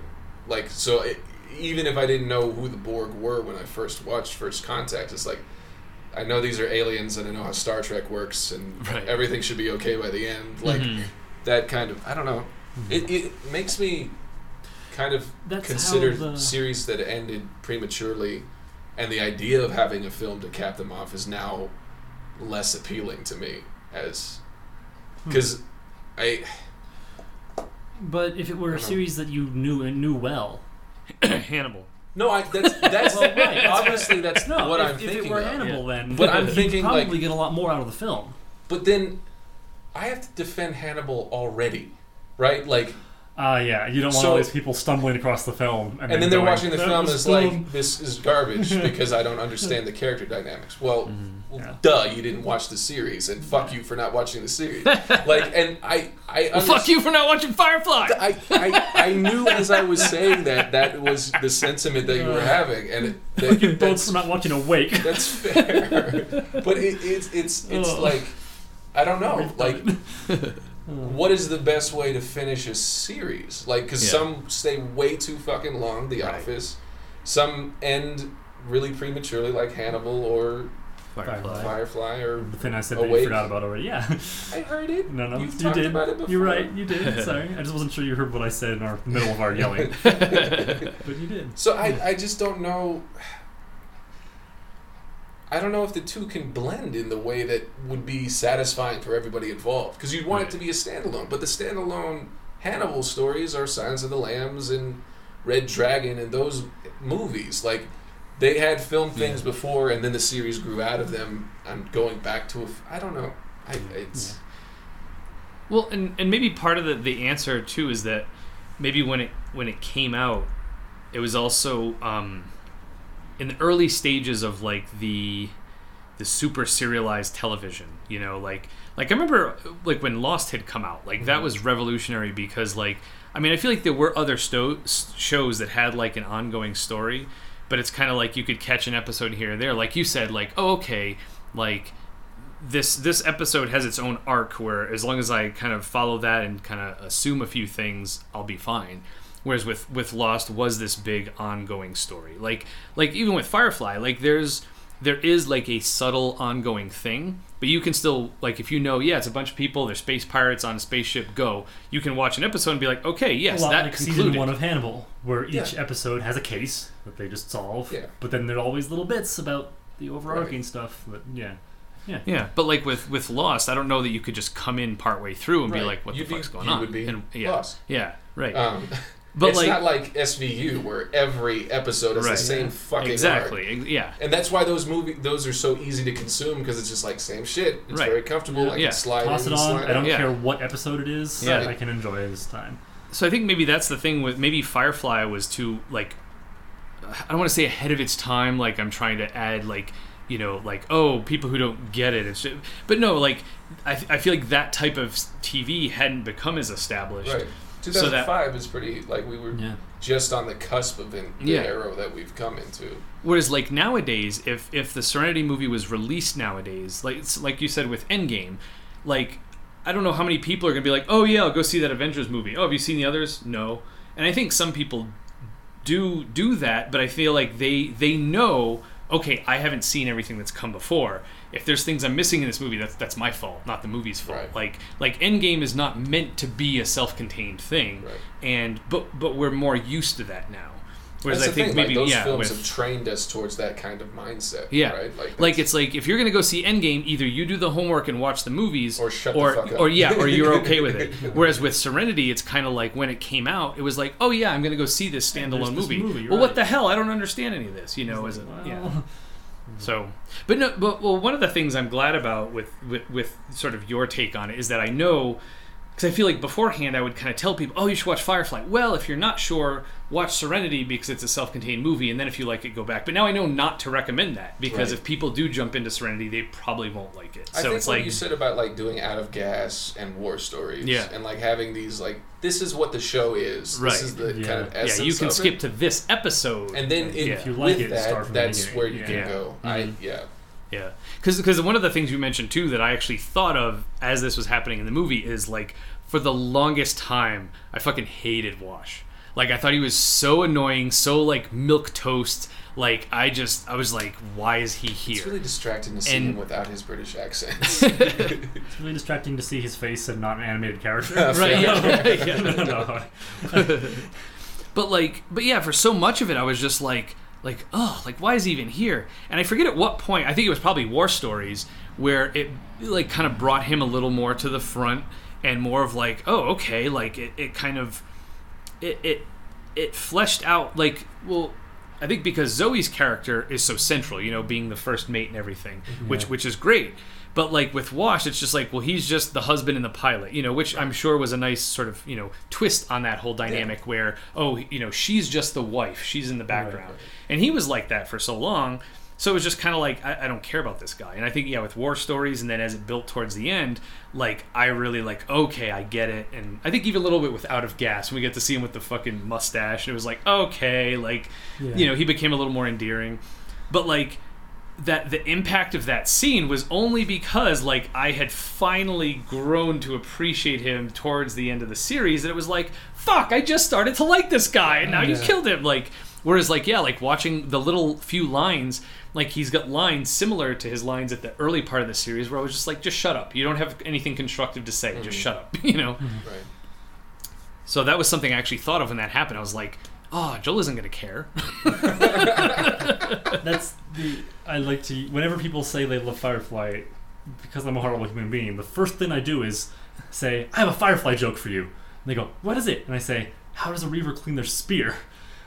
Like, so it, even if I didn't know who the Borg were when I first watched First Contact, it's like. I know these are aliens, and I know how Star Trek works, and Right. everything should be okay by the end. Like Mhm. that kind of, I don't know. It, it makes me kind of That's how consider the- series that ended prematurely, and the idea of having a film to cap them off is now less appealing to me as Hmm. because I But if it were a don't know. series that you knew and knew well, Hannibal. no I that's that's Well, right. obviously that's no. what if, I'm if thinking it were of. Hannibal, then But I'm thinking, probably like- get a lot more out of the film. But then I have to defend Hannibal already, right? Like Ah, yeah. You don't want So- all these people stumbling across the film, and, and then they're going, watching the "That film was as dumb." like this is garbage because I don't understand the character dynamics. Well, well. Yeah. duh, you didn't watch the series, and fuck you for not watching the series. like, and I, I fuck you for not watching Firefly. I, I, I knew as I was saying that that was the sentiment that you were having, and it, that, You both that's, for not watching Awake. that's fair. but it, it's it's it's Ugh. like I don't know, like Hmm. what is the best way to finish a series? Like, because Yeah. some stay way too fucking long, The Right. Office. Some end really prematurely, like Hannibal or Firefly. Firefly, or The thing I said that you forgot about already. Yeah. I heard it. No, no, You've you did. about it before. You're right. You did. Sorry, I just wasn't sure you heard what I said in our middle of our yelling, but you did. So I, I just don't know. I don't know if the two can blend in the way that would be satisfying for everybody involved. Because you'd want it to be a standalone, but the standalone Hannibal stories are Silence of the Lambs and Red Dragon and those movies. Like they had filmed things before, and then the series grew out of them. I'm going back to a. f- I don't know. I it's Well, and, and maybe part of the, the answer too is that maybe when it when it came out, it was also um, in the early stages of like the the super serialized television. You know, like like I remember like when Lost had come out, like that mm-hmm. was revolutionary because like I mean I feel like there were other sto- shows that had like an ongoing story, but it's kind of like you could catch an episode here or there, like you said, like oh okay, like this this episode has its own arc where as long as I kind of follow that and kind of assume a few things, I'll be fine. Whereas with with Lost was this big ongoing story. Like like even with Firefly, like there's there is like a subtle ongoing thing, but you can still like if you know, yeah, it's a bunch of people, they're space pirates on a spaceship, go. You can watch an episode and be like, okay, yes, a lot that like concluded. season one of Hannibal, where each Yeah. episode has a case that they just solve. Yeah. But then there are always little bits about the overarching Right. stuff. That yeah. Yeah, Yeah. but like with with Lost, I don't know that you could just come in partway through and be like, "What You'd the be- fuck's going you on?" would be and, yeah, lost. yeah, right. um. but it's like, not like SVU where every episode is Right. the same fucking arc. exactly, ex- yeah, And that's why those movie those are so easy to consume because it's just like same shit. It's Right. very comfortable. I Yeah. can slide Toss in, it on. slide I don't out. Care what episode it is. Yeah. I can enjoy it this time. so I think maybe that's the thing with maybe Firefly was too like I don't want to say ahead of its time. Like I'm trying to add like you know like oh people who don't get it. It's just, but no like I, I feel like that type of TV hadn't become as established. Right. So 2005 is pretty like we were Yeah. just on the cusp of in, the Yeah. era that we've come into. Whereas like nowadays, if if the Serenity movie was released nowadays, like it's, like you said with Endgame, like I don't know how many people are gonna be like, oh yeah, I'll go see that Avengers movie. Oh, have you seen the others? No. And I think some people do do that, but I feel like they they know. Okay, I haven't seen everything that's come before. If there's things I'm missing in this movie, that's that's my fault, not the movie's fault. Right. Like like Endgame is not meant to be a self-contained thing, Right. and but but we're more used to that now. Whereas That's I the think thing, maybe like, those yeah, films with, have trained us towards that kind of mindset. yeah, Right. Like, like it's like if you're gonna go see Endgame, either you do the homework and watch the movies, Or shut the fuck up. or yeah, or you're okay with it. Whereas with Serenity, it's kind of like when it came out, it was like, oh yeah, I'm gonna go see this there's standalone this movie. movie, well, what the hell? I don't understand any of this. You know, as a, Well, yeah. Mm-hmm. So, but no, but well, one of the things I'm glad about with with, with sort of your take on it is that I know. Because I feel like beforehand I would kind of tell people, "Oh, you should watch Firefly." Well, if you're not sure, watch Serenity because it's a self-contained movie, and then if you like it, go back. But now I know not to recommend that because Right. if people do jump into Serenity, they probably won't like it. I So think it's what like, you said about like doing out of gas and war stories, Yeah. and like having these like this is what the show is. Right. This is the Yeah. kind of yeah, you can of skip it. to this episode, and then it, Yeah. If you like with it, that, start from the that's where you Yeah. can Yeah. go. Mhm. I yeah. Yeah, because one of the things you mentioned too that I actually thought of as this was happening in the movie is like for the longest time I fucking hated Wash. Like I thought he was so annoying, so like milk toast. Like I just I was like, why is he here? It's really distracting to see And- him without his British accent. It's really distracting to see his face and not an animated character. Right, yeah, yeah. no, no. But like, but yeah, for so much of it, I was just like, like, oh, like why is he even here? And I forget at what point. I think it was probably War Stories where it like kind of brought him a little more to the front and more of like, oh, okay, like it, it kind of it it it fleshed out like well. I think because Zoe's character is so central, you know, being the first mate and everything, mhm. which Yeah. which is great. But like with Wash, it's just like, well, he's just the husband and the pilot, you know, which I'm sure was a nice sort of you know twist on that whole dynamic where oh, you know, she's just the wife, she's in the background, right. and he was like that for so long. So it was just kind of like I, I don't care about this guy, and I think yeah, with war stories, and then as it built towards the end, like I really like okay, I get it, and I think even a little bit with Out of Gas, when we get to see him with the fucking mustache, and it was like okay, like Yeah. you know he became a little more endearing, but like that the impact of that scene was only because like I had finally grown to appreciate him towards the end of the series that it was like fuck I just started to like this guy and now you Yeah. killed him like whereas like yeah like watching the little few lines like he's got lines similar to his lines at the early part of the series where I was just like just shut up you don't have anything constructive to say just mm-hmm. shut up you know mm-hmm. Right. so that was something I actually thought of when that happened I was like oh Joel isn't gonna care That's the I like to whenever people say they love Firefly, because I'm a horrible human being. The first thing I do is say, "I have a Firefly joke for you." And they go, "What is it?" And I say, "How does a Reaver clean their spear?"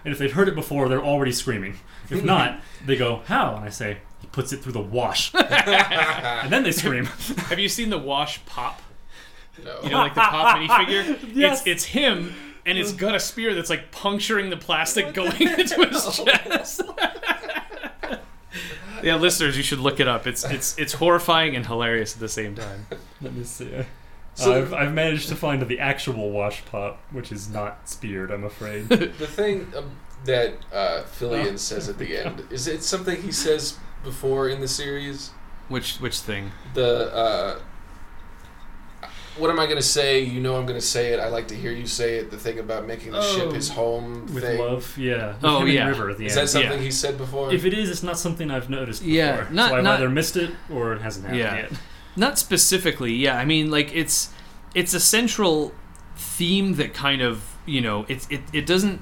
And if they've heard it before, they're already screaming. If not, they go, "How?" And I say, "He puts it through the wash." and then they scream. have you seen the Wash pop No. you know, like the pop minifigure. Yes. It's it's him, and it's got a spear that's like puncturing the plastic going into his chest. yeah, listeners, you should look it up. It's it's it's horrifying and hilarious at the same time. Let me see. So- I've, I've managed to find the actual wash pop, which is not speared, I'm afraid. the thing um, that uh, Fillion Oh. says at the end is it something he says before in the series? Which which thing? The uh, what am I going to say? You know I'm going to say it. I like to hear you say it. The thing about making the ship Oh, his home With thing. love, yeah. With Oh, him and yeah. River at the Is end. that something Yeah. he said before? If it is, it's not something I've noticed before. Yeah, not- so I've not- either missed it or it hasn't happened Yeah. yet. Not specifically, yeah. I mean, like it's it's a central theme that kind of you know it's it it doesn't.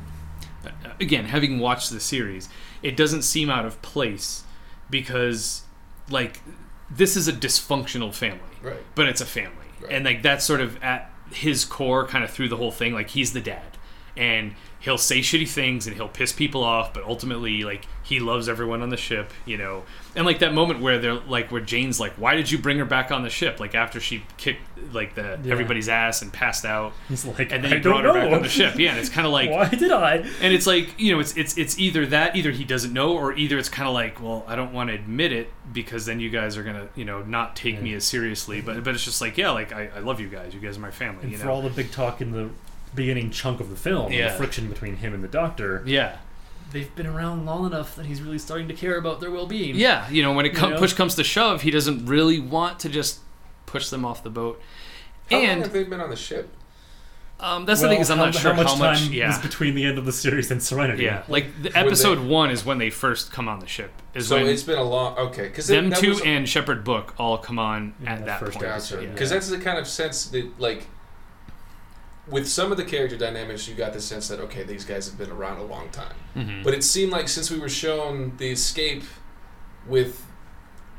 Again, having watched the series, it doesn't seem out of place because like this is a dysfunctional family, right. but it's a family, Right. and like that's sort of at his core, kind of through the whole thing. Like he's the dad, and he'll say shitty things and he'll piss people off, but ultimately, like he loves everyone on the ship, you know. And like that moment where they're like, where Jayne's like, "Why did you bring her back on the ship?" Like after she kicked like the Yeah. everybody's ass and passed out, He's like, and then he brought her know. back on the ship. Yeah, and it's kind of like. Why did I? And it's like you know, it's it's it's either that, either he doesn't know, or either it's kind of like, well, I don't want to admit it because then you guys are gonna, you know, not take me as seriously. But but it's just like, yeah, like I, I love you guys. You guys are my family. And You for know. all the big talk in the beginning chunk of the film, Yeah. the friction between him and the Doctor, yeah, they've been around long enough that he's really starting to care about their well-being. yeah. You know, when it com- You know? push comes to shove, he doesn't really want to just push them off the boat. How long have they been on the ship? um, that's Well, the thing is, I'm how, not sure how much how much. time yeah, was between the end of the series and Serenity. yeah. Like the they- episode one is when they first come on the ship. Is So when it's been a long. Okay, because them that two was, and Shepherd Book all come on at that that first point. episode, Gotcha. yeah. Because that's the kind of sense that, like, with some of the character dynamics, you got the sense that okay, these guys have been around a long time. Mhm. But it seemed like since we were shown the escape with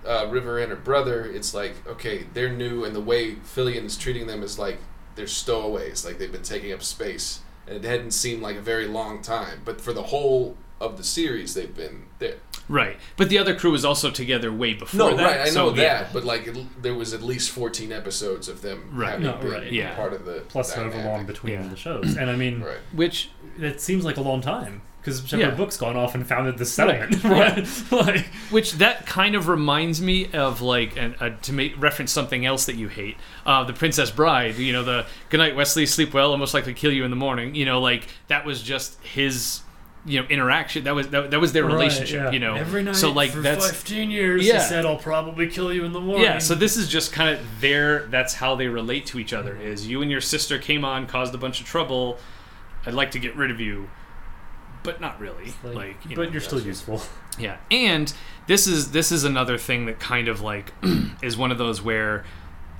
uh, River and her brother, it's like okay, they're new, and the way Fillion's treating them is like they're stowaways, like they've been taking up space, and it hadn't seemed like a very long time. But for the whole of the series, they've been there. Right, but the other crew was also together way before No, that. right, I so, know that, yeah. but like it, there was at least fourteen episodes of them Right. having No, been right, yeah. part of the Plus however dynamic. long between Yeah. the shows. And I mean, Right. Which it seems like a long time. Because Shepherd Yeah. Book's gone off and founded the settlement. Right. Right? like, which that kind of reminds me of like an, a, to make reference something else that you hate uh, the princess bride you know the good night wesley sleep well almost likely kill you in the morning you know like that was just his you know interaction that was that, that was their right, relationship yeah. you know Every night so like for that's 15 years, Yeah. he said, I'll probably kill you in the morning. yeah so this is just kind of their that's how they relate to each other is you and your sister came on caused a bunch of trouble i'd like to get rid of you but not really like, Like, you but know. you're still useful. Yeah, and this is this is another thing that kind of like is one of those where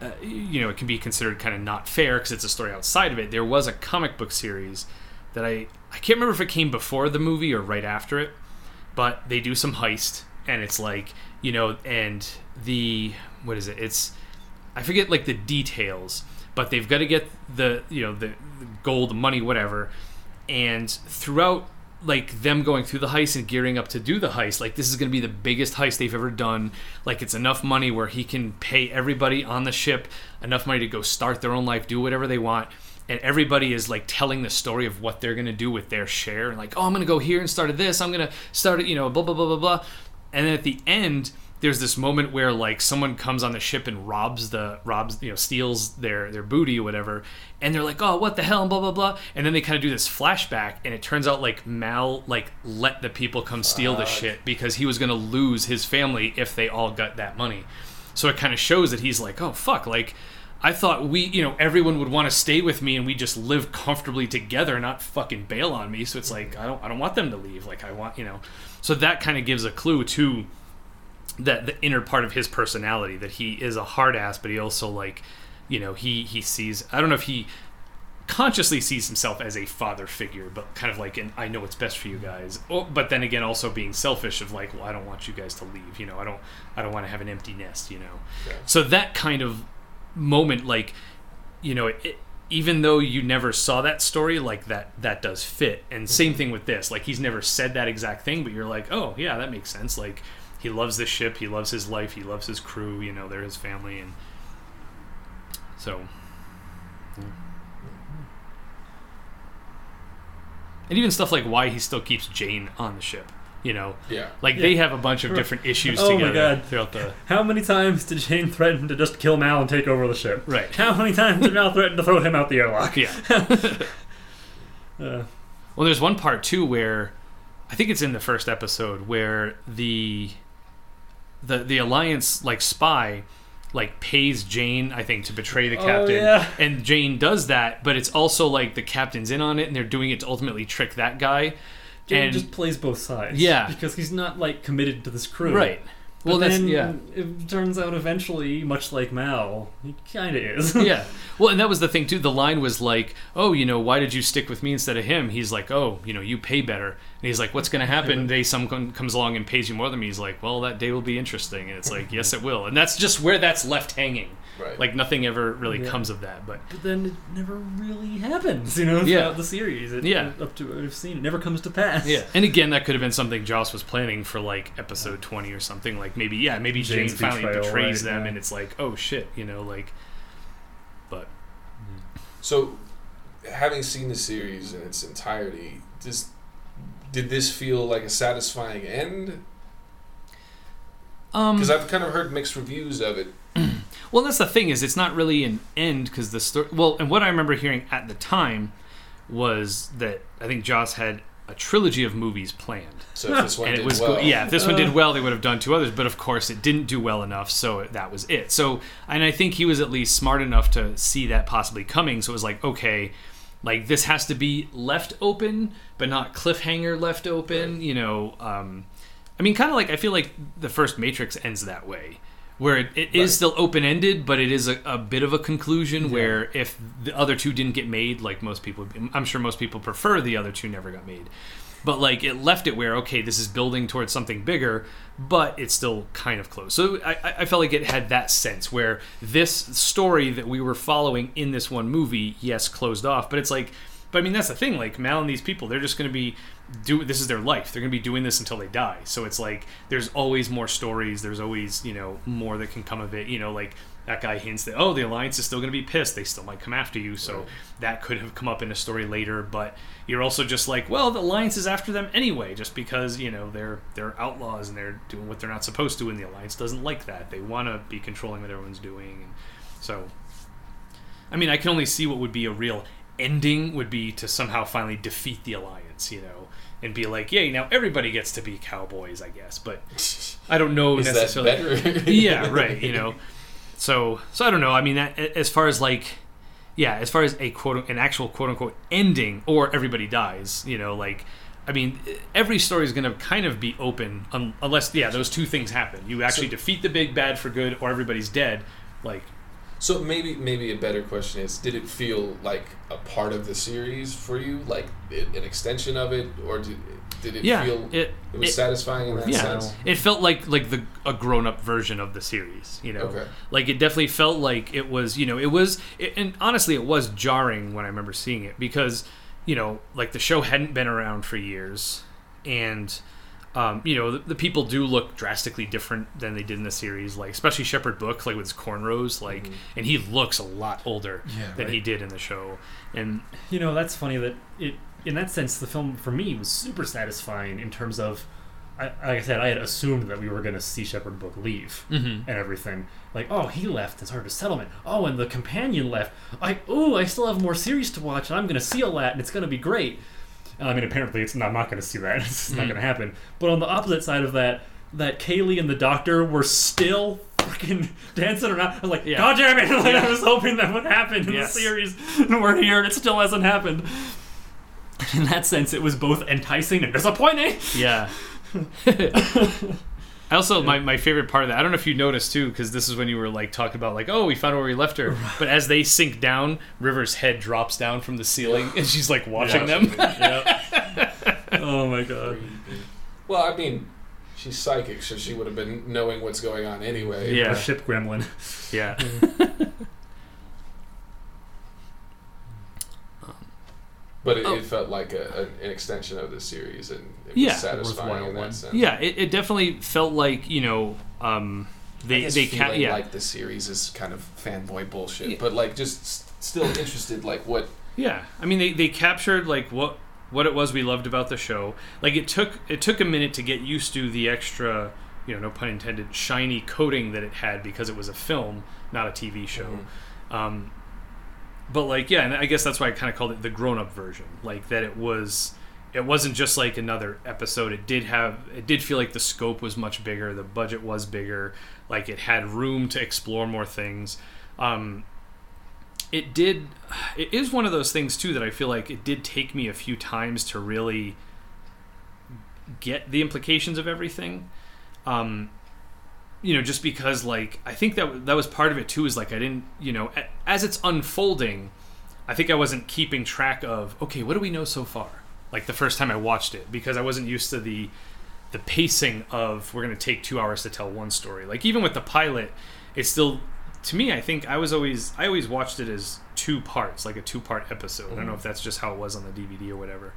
uh, you know it can be considered kind of not fair because it's a story outside of it. There was a comic book series that I I can't remember if it came before the movie or right after it, but they do some heist and it's like you know and the what is it? It's I forget like the details, but they've got to get the you know the, the gold, money, whatever, and throughout like them going through the heist and gearing up to do the heist like this is going to be the biggest heist they've ever done like it's enough money where he can pay everybody on the ship enough money to go start their own life do whatever they want and everybody is like telling the story of what they're going to do with their share and like oh i'm going to go here and start this i'm going to start it you know blah blah blah blah blah. And then at the end there's this moment where like someone comes on the ship and robs the robs you know steals their their booty or whatever and they're like oh what the hell and blah blah blah. And then they kind of do this flashback and it turns out like mal like let the people come steal the shit because he was going to lose his family if they all got that money. So it kind of shows that he's like oh fuck like I thought we, you know, everyone would want to stay with me and we just live comfortably together, not fucking bail on me. So it's like I don't, I don't want them to leave. Like I want, you know, so that kind of gives a clue to that the inner part of his personality that he is a hard ass, but he also like, you know, he he sees. I don't know if he consciously sees himself as a father figure, but kind of like an I know what's best for you guys. Oh, but then again, also being selfish of like, well, I don't want you guys to leave. You know, I don't I don't want to have an empty nest. You know, Yeah. so that kind of moment, like, you know, it, even though you never saw that story, like that that does fit. And same thing with this. Like he's never said that exact thing, but you're like, oh yeah, that makes sense. Like he loves this ship, he loves his life, he loves his crew. You know, they're his family, and so. yeah. And even stuff like why he still keeps Jayne on the ship, you know, Yeah. like Yeah. they have a bunch of different issues Oh my God. throughout the How many times did Jayne threaten to just kill Mal and take over the ship? right. How many times did Mal threaten to throw him out the airlock? Yeah. Uh, Well, there's one part too where I think it's in the first episode where the the the alliance like spy like pays Jayne I think to betray the Oh, captain yeah. and Jayne does that but it's also like the captain's in on it and they're doing it to ultimately trick that guy Jayne and just plays both sides. Yeah. Because he's not like committed to this crew. right But well then yeah it turns out eventually, much like Mal, he kinda is. yeah. Well, and that was the thing too. The line was like, "Oh, you know, why did you stick with me instead of him?" He's like, "Oh, you know, you pay better." And he's like, "What's going to happen? Day someone comes along and pays you more than me." He's like, "Well, that day will be interesting." And it's like, "Yes, it will." And that's just where that's left hanging. Right. Like nothing ever really Yeah. comes of that. But But then it never really happens, you know, throughout Yeah. the series. It, Yeah. Up to what I've seen, it never comes to pass. yeah. And again, that could have been something Joss was planning for like episode twenty or something. Like maybe yeah, maybe Jayne Jayne's finally betrayal, betrays right, them, yeah. and it's like, oh shit, you know, like. But mm. So, having seen the series in its entirety, does did this feel like a satisfying end? um, Because I've kind of heard mixed reviews of it. Well, that's the thing is, it's not really an end because the story. Well, and what I remember hearing at the time was that I think Joss had a trilogy of movies planned, So if this one and did it was well, yeah. If this one Uh. did well, they would have done two others, but of course it didn't do well enough, so that was it. So, and I think he was at least smart enough to see that possibly coming. So it was like, okay, like this has to be left open, but not cliffhanger left open. You know, um, I mean, kind of like I feel like the first Matrix ends that way, where it, it is Right. still open ended, but it is a, a bit of a conclusion. Where if the other two didn't get made, like most people, I'm sure most people prefer the other two never got made. But like it left it where okay, this is building towards something bigger, but it's still kind of close. So I, I- felt like it had that sense where this story that we were following in this one movie, yes, closed off, but it's like but I mean, that's the thing. Like Mal and these people, they're just going to be do. This is their life. They're going to be doing this until they die. So it's like there's always more stories. There's always you know more that can come of it. You know, like that guy hints that oh, the alliance is still going to be pissed. They still might come after you. So Right. that could have come up in a story later. But you're also just like, well, the alliance is after them anyway, just because you know they're they're outlaws and they're doing what they're not supposed to, and the alliance doesn't like that. They want to be controlling what everyone's doing. And so I mean, I can only see what would be a real ending would be to somehow finally defeat the alliance, you know, and be like, yay, now everybody gets to be cowboys, I guess. But I don't know necessarily. yeah, right. You know, so so I don't know. I mean, as far as like, yeah, as far as a quote, an actual quote unquote ending, or everybody dies, you know, like. I mean, every story is going to kind of be open un- unless, yeah, those two things happen. You actually So- defeat the big bad for good, or everybody's dead. Like, So maybe maybe a better question is: Did it feel like a part of the series for you, like an extension of it, or did, did it yeah, feel it, it was it- satisfying in that yeah, sense? it felt like like the a grown up version of the series. You know, Okay. like it definitely felt like it was. You know, it was, it, and honestly, it was jarring when I remember seeing it because you know, like the show hadn't been around for years, and um, you know, the, the people do look drastically different than they did in the series. Like especially Shepherd Book, like with his cornrows, like, and he looks a lot older Yeah, than right. he did in the show. And You know, that's funny that it, in that sense, the film for me was super satisfying in terms of, I, like I said, I had assumed that we were going to see Shepherd Book leave Mhm. and everything. Like, oh, he left as part of a settlement. Oh, and the companion left. I oh, I still have more series to watch, and I'm going to see all that, and it's going to be great. I mean, apparently, it's not, I'm not going to see that. It's not Mhm. going to happen. But on the opposite side of that, that Kaylee and the Doctor were still fucking dancing around. I was like, Yeah. God damn it! Like, Yeah. I was hoping that would happen in Yes. the series, and we're here, and it still hasn't happened. In that sense, it was both enticing and disappointing. Yeah. I also my, my favorite part of that. I don't know if you noticed too, because this is when you were like talking about like, oh, we found where we left her. But as they sink down, River's head drops down from the ceiling, and she's like watching them. Yep. oh my god. Well, I mean, she's psychic, so she would have been knowing what's going on anyway. Yeah. A ship gremlin. yeah. But it, Oh. it felt like a, an, an extension of the series, and it was Yeah. satisfying in that one. sense. Yeah. It, it definitely felt like you know, um, they they ca- yeah. like the series is kind of fanboy bullshit, Yeah. but like just still interested, like what Yeah, I mean they, they captured like what what it was we loved about the show. Like it took it took a minute to get used to the extra, you know, no pun intended, shiny coating that it had because it was a film, not a TV show. Um, but like yeah, and I guess that's why I kind of called it the grown up version. Like that it was it wasn't just like another episode. It did have it did feel like the scope was much bigger, the budget was bigger, like it had room to explore more things. Um, it did it is one of those things too that I feel like it did take me a few times to really get the implications of everything. Um, you know, just because like I think that that was part of it too. Is like I didn't, you know, as it's unfolding, I think I wasn't keeping track of okay, what do we know so far? Like the first time I watched it because I wasn't used to the the pacing of we're going to take two hours to tell one story. Like even with the pilot, it's still to me. I think I was always I always watched it as two parts, like a two part episode. I don't mm-hmm. know if that's just how it was on the DVD or whatever.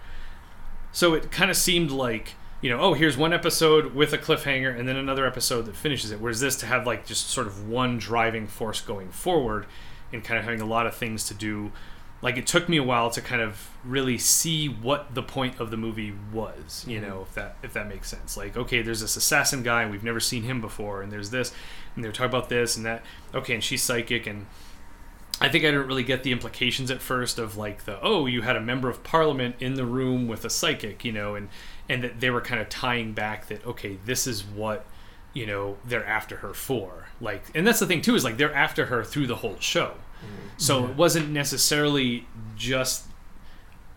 So it kind of seemed like you know, oh, here's one episode with a cliffhanger, and then another episode that finishes it. Whereas this to have like just sort of one driving force going forward, and kind of having a lot of things to do. Like it took me a while to kind of really see what the point of the movie was. You mm-hmm. know, if that if that makes sense. Like, okay, there's this assassin guy, and we've never seen him before, and there's this, and they're talking about this and that. Okay, and she's psychic, and I think I didn't really get the implications at first of like the oh you had a member of parliament in the room with a psychic you know and and that they were kind of tying back that okay this is what you know they're after her for. Like and that's the thing too is like they're after her through the whole show. Mm-hmm. So it wasn't necessarily just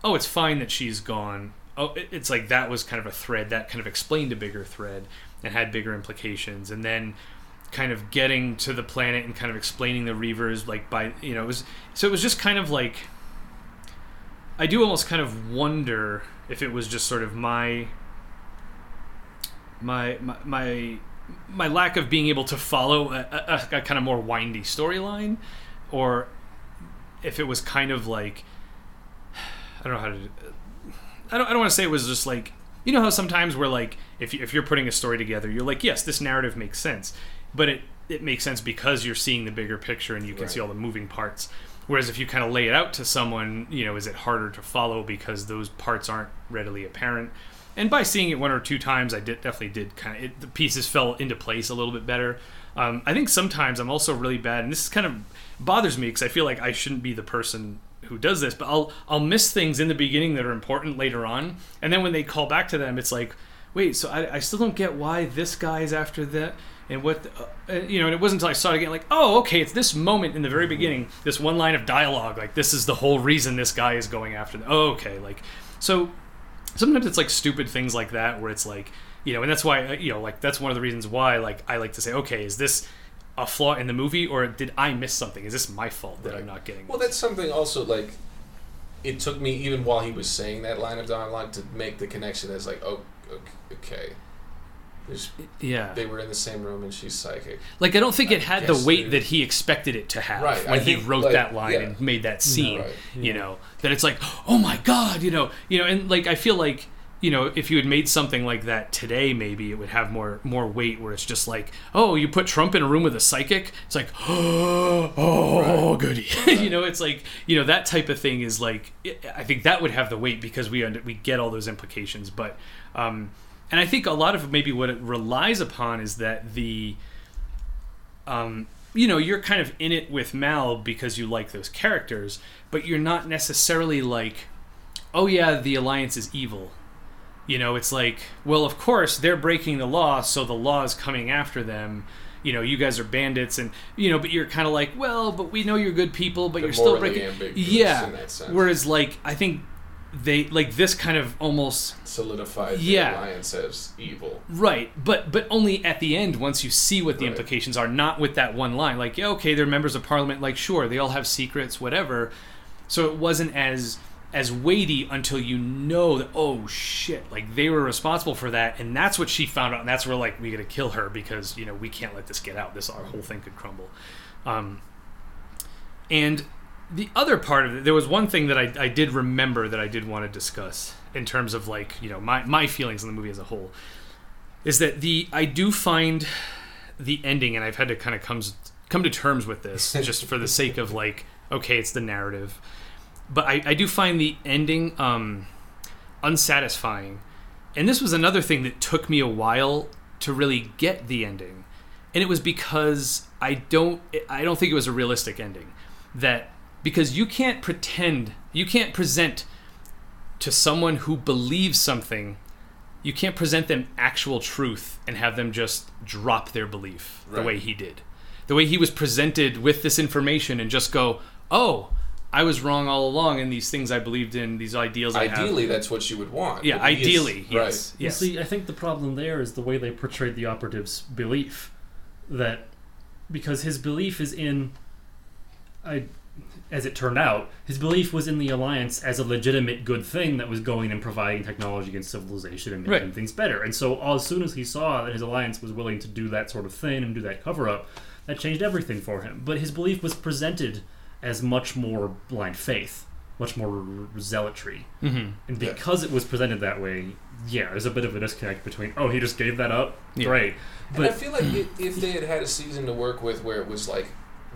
oh it's fine that she's gone. Oh it's like that was kind of a thread that kind of explained a bigger thread and had bigger implications. And then kind of getting to the planet and kind of explaining the reavers like by you know it was so it was just kind of like i do almost kind of wonder if it was just sort of my my my my, my lack of being able to follow a, a, a kind of more windy storyline or if it was kind of like i don't know how to I don't, I don't want to say it was just like you know how sometimes we're like if, you, if you're putting a story together you're like yes this narrative makes sense but it, it makes sense because you're seeing the bigger picture and you can Right. see all the moving parts whereas if you kind of lay it out to someone you know is it harder to follow because those parts aren't readily apparent? And by seeing it one or two times i did definitely did kind of it, the pieces fell into place a little bit better. Um, i think sometimes i'm also really bad and this kind of bothers me because i feel like i shouldn't be the person who does this, but I'll I'll miss things in the beginning that are important later on, and then when they call back to them, it's like, wait, so I, I still don't get why this guy's after that, and what, the, uh, you know, and it wasn't until I saw it again, like, oh, okay, it's this moment in the very beginning, this one line of dialogue, like this is the whole reason this guy is going after them. Oh, okay, like, so sometimes it's like stupid things like that where it's like, you know, and that's why uh, you know, like that's one of the reasons why like I like to say, okay, is this a flaw in the movie or did I miss something? Is this my fault that I'm not getting? Well, this? that's something also like. It took me even while he was saying that line of dialogue to make the connection as like, oh, ok- okay, It's- yeah. They were in the same room, and she's psychic. Like I don't think it had the weight they- that he expected it to have Right, I when he wrote like, that line yeah. and made that scene. Right. You know that it's like, oh my god, you know, you know, and like I feel like you know if you had made something like that today, maybe it would have more more weight. Where it's just like, oh, you put Trump in a room with a psychic, it's like, oh, oh, goody, you know, it's like you know that type of thing is like I think that would have the weight because we under, we get all those implications, but. um and I think a lot of maybe what it relies upon is that the um, you know, you're kind of in it with Mal because you like those characters, but you're not necessarily like, oh yeah, the Alliance is evil. You know, it's like, well, of course they're breaking the law, so the law is coming after them. You know, you guys are bandits, and you know, but you're kind of like, well, but we know you're good people, but They're you're still breaking. Yeah. in that sense. Whereas, like, I think they like this kind of almost solidified Yeah. the alliance as evil. Right, but but only at the end once you see what the Right. implications are, not with that one line. Like, yeah, okay, they're members of parliament. Like, sure, they all have secrets, whatever. So it wasn't as as weighty until you know that oh shit, like they were responsible for that, and that's what she found out, and that's where like we got to kill her because you know we can't let this get out. This our whole thing could crumble. Um, and the other part of it, there was one thing that I, I did remember that I did want to discuss in terms of like, you know, my, my feelings on the movie as a whole. Is that the I do find the ending, and I've had to kind of comes come to terms with this just for the sake of like, okay, it's the narrative. But I, I do find the ending um, unsatisfying. And this was another thing that took me a while to really get the ending. And it was because I don't I don't think it was a realistic ending. That because you can't pretend, you can't present to someone who believes something, you can't present them actual truth and have them just drop their belief the way he did. The way he was presented with this information and just go, "Oh, I was wrong all along in these things I believed in, these ideals I have." Ideally, that's what you would want. Yeah, but he is- ideally, yes. right. Yes. Well, see, I think the problem there is the way they portrayed the operative's belief. That because his belief is in, I, as it turned out, his belief was in the alliance as a legitimate good thing that was going and providing technology and civilization and making Right. things better. And so, as soon as he saw that his alliance was willing to do that sort of thing and do that cover up, that changed everything for him. But his belief was presented as much more blind faith, much more r- r- zealotry. Mm-hmm. And Yeah. because it was presented that way, yeah, there's a bit of a disconnect between, oh, he just gave that up? Yeah. Great. And I feel like i if they had had a season to work with where it was like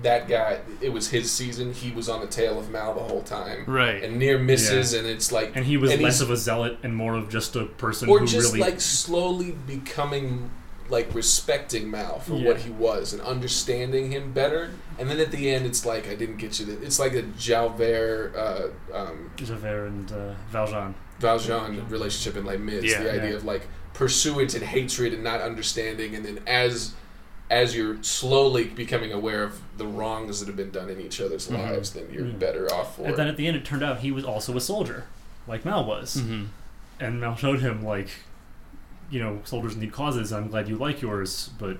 that guy, it was his season, he was on the tail of Mal the whole time. Right. And near misses, and it's like. and he was and less of a zealot and more of just a person Or who just really like slowly becoming. Like respecting Mal for Yeah. what he was and understanding him better, and then at the end it's like I didn't get you. The, it's like a javert uh, um, Javert and uh, Valjean. Valjean relationship in like Mis. Yeah. the idea Yeah. of like pursuance and hatred and not understanding, and then as as you're slowly becoming aware of the wrongs that have been done in each other's Mhm. lives, then you're Mhm. better off for And then at the end, it turned out he was also a soldier, like Mal was. Mm-hmm. And Mal showed him, like, you know, soldiers need causes. I'm glad you like yours, but,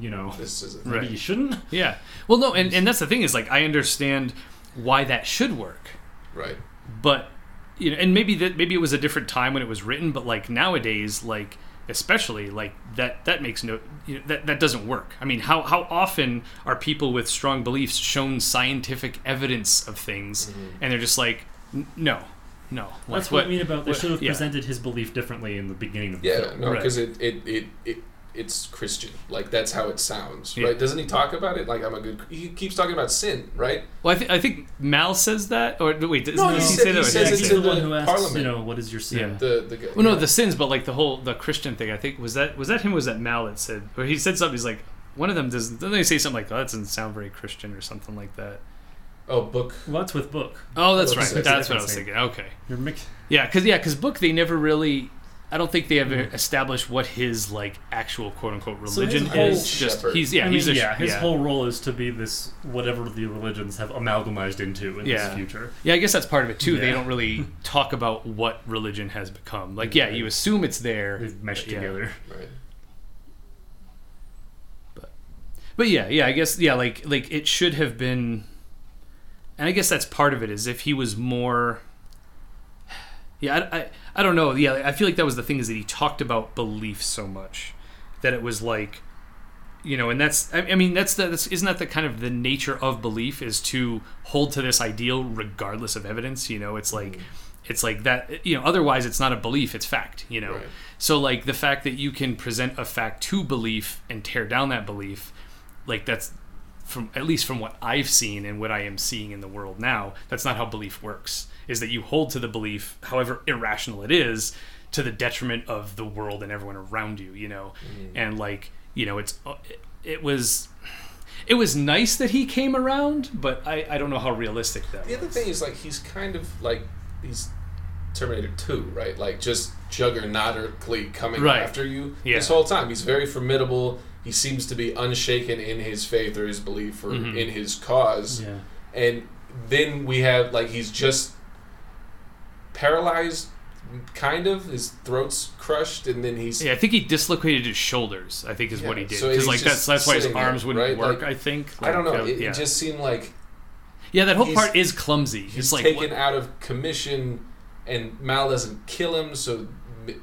you know, This is a maybe Right. you shouldn't. Yeah. Well, no, and, and that's the thing is like I understand why that should work, right. but you know, and maybe that maybe it was a different time when it was written, but like nowadays, like especially like that that makes no you know, that that doesn't work. I mean, how how often are people with strong beliefs shown scientific evidence of things, mm-hmm. and they're just like, no, no. Like, That's what, I mean about they should have yeah. presented his belief differently in the beginning of the Yeah, film. no, Right. because it, it, it, it it's Christian. Like that's how it sounds, Yeah. right? Doesn't he talk about it? Like I'm a good. He keeps talking about sin, right? Well, I, th- I think Mal says that, or wait, does No, does he he said- he that? or says does it's he he's say- in the one the who asks, parliament. you know, what is your sin? Yeah. The the guy. Well, no, yeah. the sins, but like the whole the Christian thing. I think was that was that him? or Was that Mal that said? Or he said something. He's like, one of them doesn't. Doesn't they say something like, "Oh, that doesn't sound very Christian" or something like that? oh book. Well, that's with book. Oh, that's Well, right. it's That's what I was thinking. Okay. You're mix- Yeah, because yeah, because book they never really. I don't think they ever established what his like actual quote unquote religion whole is. Just shepherd. he's yeah I mean, he's a yeah, his yeah. whole role is to be this whatever the religions have amalgamized into in Yeah. this future. Yeah, I guess that's part of it too. They don't really talk about what religion has become. Like, yeah, you assume it's there. They've meshed but yeah. together. Right. But yeah, yeah, I guess yeah, like like it should have been and I guess that's part of it is if he was more Yeah, I, I, I don't know. Yeah, I feel like that was the thing is that he talked about belief so much that it was like, you know, and that's I, I mean that's the that's, isn't that the kind of the nature of belief is to hold to this ideal regardless of evidence. You know, it's like mm-hmm. it's like that. You know, otherwise it's not a belief; it's fact. You know, Right. so like the fact that you can present a fact to belief and tear down that belief, like that's from at least from what I've seen and what I am seeing in the world now, that's not how belief works. Is that you hold to the belief, however irrational it is, to the detriment of the world and everyone around you, you know. And like, you know, it's it, it was it was nice that he came around, but I I don't know how realistic that The other thing is like he's kind of like he's Terminator Two, right? Like just juggernautically coming Right. after you Yeah. this whole time. He's very formidable. He seems to be unshaken in his faith or his belief or Mhm. in his cause. Yeah. And then we have like he's just paralyzed, kind of. His throat's crushed, and then he's Yeah, I think he dislocated his shoulders. I think is what he did so because he's like that's that's why his there, arms wouldn't right? work. Like, I think. I don't Like, know. It, yeah. it just seemed like yeah, that whole part is clumsy. he's It's like taken what- out of commission, and Mal doesn't kill him. So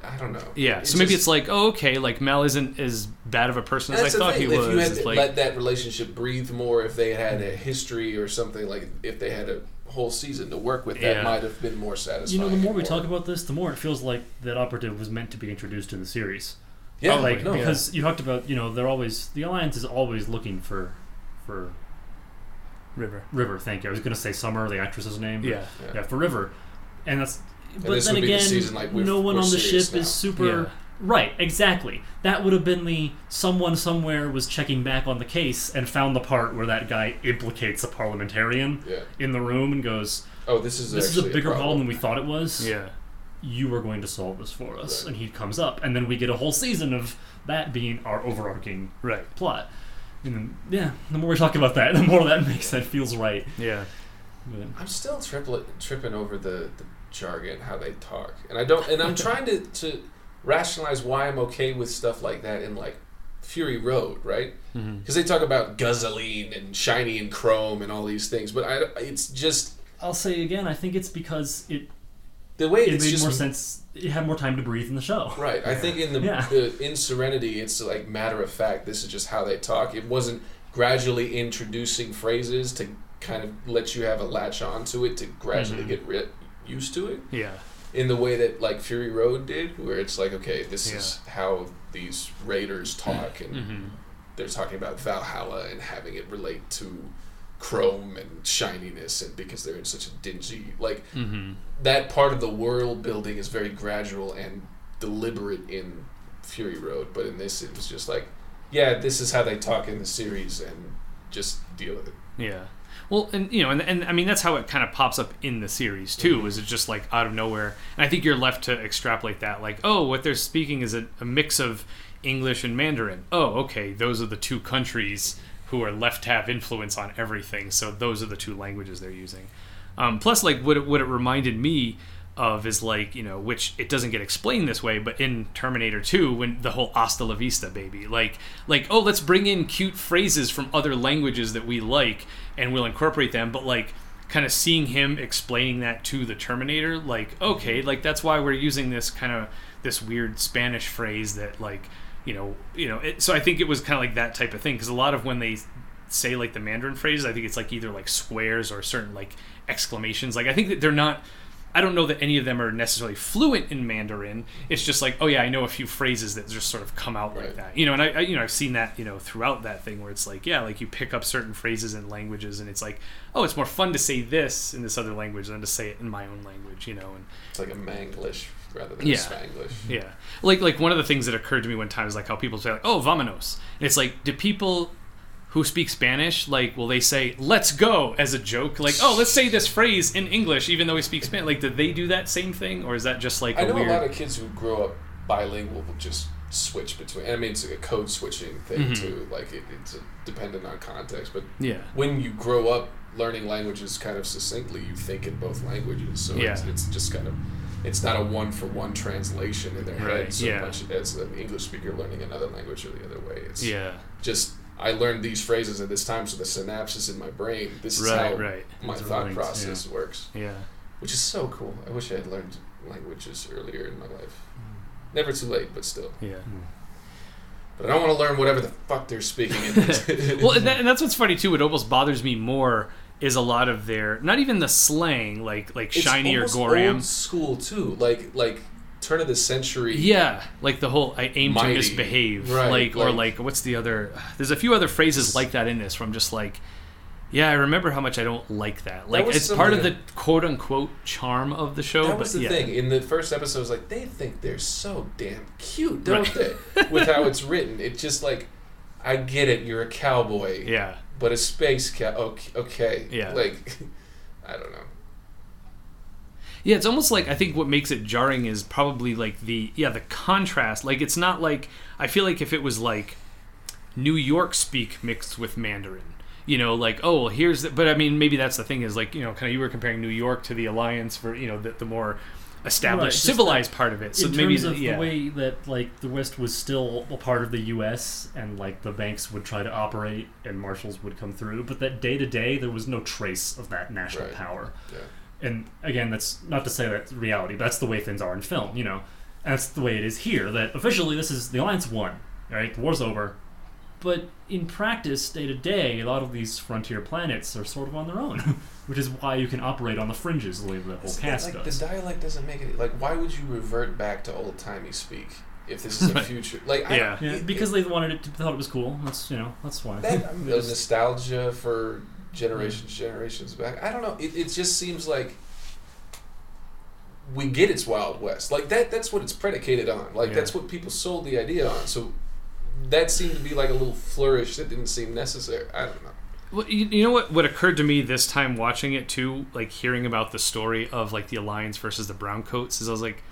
I don't know. Yeah, It so maybe just- it's like, oh, okay, like Mal isn't as bad of a person as I thought thing. he if was. you had It's like, let that relationship breathe more, if they had a history or something like, if they had a whole season to work with, that Yeah. might have been more satisfying. You know, the more we and talk about this, the more it feels like that operative was meant to be introduced in the series. yeah, oh, like no, because you talked about, you know, they're always the alliance is always looking for for River. River. Thank you. I was going to say Summer, the actress's name. but- Yeah. yeah, for River, and that's. But then would be the again, season, like, no one on the ship now. is super. Yeah. Right, exactly. That would have been the someone somewhere was checking back on the case and found the part where that guy implicates a parliamentarian yeah. in the room and goes, Oh, this is "This is a actually bigger problem. problem than we thought it was. Yeah. You are going to solve this for us." Right. And he comes up, and then we get a whole season of that being our overarching Right. plot. And then, yeah, the more we talk about that, the more that makes that feels right. Yeah. But, I'm still triplet, tripping over the, the jargon, how they talk, and I don't. And I'm trying to, to rationalize why I'm okay with stuff like that in like Fury Road, right? Because they talk about guzzling and shiny and chrome and all these things, but I, it's just I'll say again, I think it's because it the way it it's made just more sense. It had more time to breathe in the show. Right. I think in the, Yeah. the in Serenity, it's like matter of fact. This is just how they talk. It wasn't gradually introducing phrases to kind of let you have a latch on to it to gradually Mhm. get ri- used to it Yeah. In the way that like Fury Road did, where it's like, okay, this is how these raiders talk, and hmm they're talking about Valhalla and having it relate to chrome and shininess, and because they're in such a dingy like hmm that part of the world building is very gradual and deliberate in Fury Road, but in this it was just like, yeah, this is how they talk in the series, and just deal with it. Yeah. Well, and you know, and, and I mean that's how it kind of pops up in the series too. Mhm. Is it just like out of nowhere? And I think you're left to extrapolate that, like, oh, what they're speaking is a, a mix of English and Mandarin. Oh, okay, those are the two countries who are left to have influence on everything. So those are the two languages they're using. Um, plus, like what it, what it reminded me of is like you know, which it doesn't get explained this way, but in Terminator 2, when the whole "Hasta la vista, baby," like like oh, let's bring in cute phrases from other languages that we like, and we'll incorporate them. But like kind of seeing him explaining that to the Terminator, like okay, like that's why we're using this kind of this weird Spanish phrase that like you know you know. It, so I think it was kind of like that type of thing because a lot of when they say like the Mandarin phrases, I think it's like either like squares or certain like exclamations. Like I think that they're not. I don't know that any of them are necessarily fluent in Mandarin. It's just like, oh yeah, I know a few phrases that just sort of come out like that, you know. And I, I, you know, I've seen that, you know, throughout that thing where it's like, yeah, like you pick up certain phrases and languages, and it's like, oh, it's more fun to say this in this other language than to say it in my own language, you know. And It's like a Manglish rather than Yeah. a Spanglish. yeah, like like one of the things that occurred to me one time is like how people say like, "Oh, vamonos," and it's like, do people who speak Spanish like will they say "let's go" as a joke? Like, oh, let's say this phrase in English, even though we speak Spanish. Like, did they do that same thing, or is that just like I know weird? a lot of kids who grow up bilingual will just switch between. I mean, it's like a code switching thing Mhm. too. Like it, it's dependent on context, but yeah, when you grow up learning languages kind of succinctly, you think in both languages. So it's, it's just kind of, it's not a one for one translation in their Right, head so yeah. much as an English speaker learning another language or the other way. It's yeah, just I learned these phrases at this time, so the synapses in my brain. This is right, how right, my It's thought linked, process works, yeah, which is so cool. I wish I had learned languages earlier in my life. Mm. Never too late, but still. Yeah. Hmm. But I don't want to learn whatever the fuck they're speaking. In well, and, that, and that's what's funny too. What almost bothers me more is a lot of their not even the slang like like It's shiny or almost Gorram. Old school too, like like turn of the century. Yeah, like the whole I aim Mighty. to misbehave, Right, like or like- like what's the other? There's a few other phrases like that in this. From just like, yeah, I remember how much I don't like that. Like was it's part of the quote unquote charm of the show. That was the yeah. thing. In the first episode, was like, they think they're so damn cute, don't Right. they? With how it's written, it's just like, I get it. You're a cowboy, Yeah, but a space cow. Okay, okay. Yeah. Like, I don't know. Yeah. It's almost like I think what makes it jarring is probably like the yeah the contrast. Like it's not like I feel like if it was like New York speak mixed with Mandarin. You know, like oh, well, here's the, but I mean, maybe that's the thing is like you know, kind of you were comparing New York to the Alliance for you know the, the more established, just civilized part of it. So in maybe terms of yeah. the way that like the West was still a part of the U.S. and like the banks would try to operate and marshals would come through, but that day to day there was no trace of that national Right. power. Yeah. And again, that's not to say that's reality, but that's the way things are in film. You know, and that's the way it is here. That officially this is the Alliance won, right? The war's over. But in practice, day to day, a lot of these frontier planets are sort of on their own, which is why you can operate on the fringes the way the whole It's cast like does. the dialect doesn't make it. Like, why would you revert back to old timey speak if this is a future? Like, I, Yeah. Yeah, it- because they wanted it to thought it was cool. That's you know that's why. that, They the nostalgia for generations generations back. I don't know. It, it just seems like we get it's wild west. Like that that's what it's predicated on. Like Yeah. that's what people sold the idea on. So that seemed to be like a little flourish that didn't seem necessary. I don't know. Well, you, you know what? What occurred to me this time watching it too, like hearing about the story of like the Alliance versus the Browncoats, is I was like,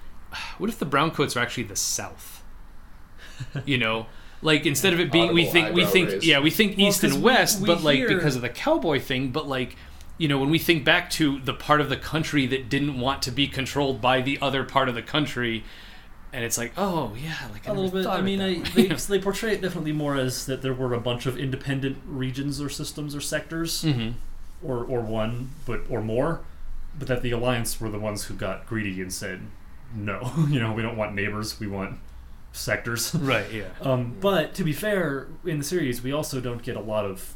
what if the Browncoats are actually the South? You know, like instead of it being, we think we think raise. yeah, we think Well, East 'cause and West, we but like hear- because of the cowboy thing, but like. You know, when we think back to the part of the country that didn't want to be controlled by the other part of the country, and it's like, oh yeah, like I a never little bit. I mean, I, they, they portray it definitely more as that there were a bunch of independent regions or systems or sectors, Mhm. or or one, but or more, but that the alliance were the ones who got greedy and said, no, you know, we don't want neighbors, we want sectors. right, yeah, Um, but to be fair, in the series, we also don't get a lot of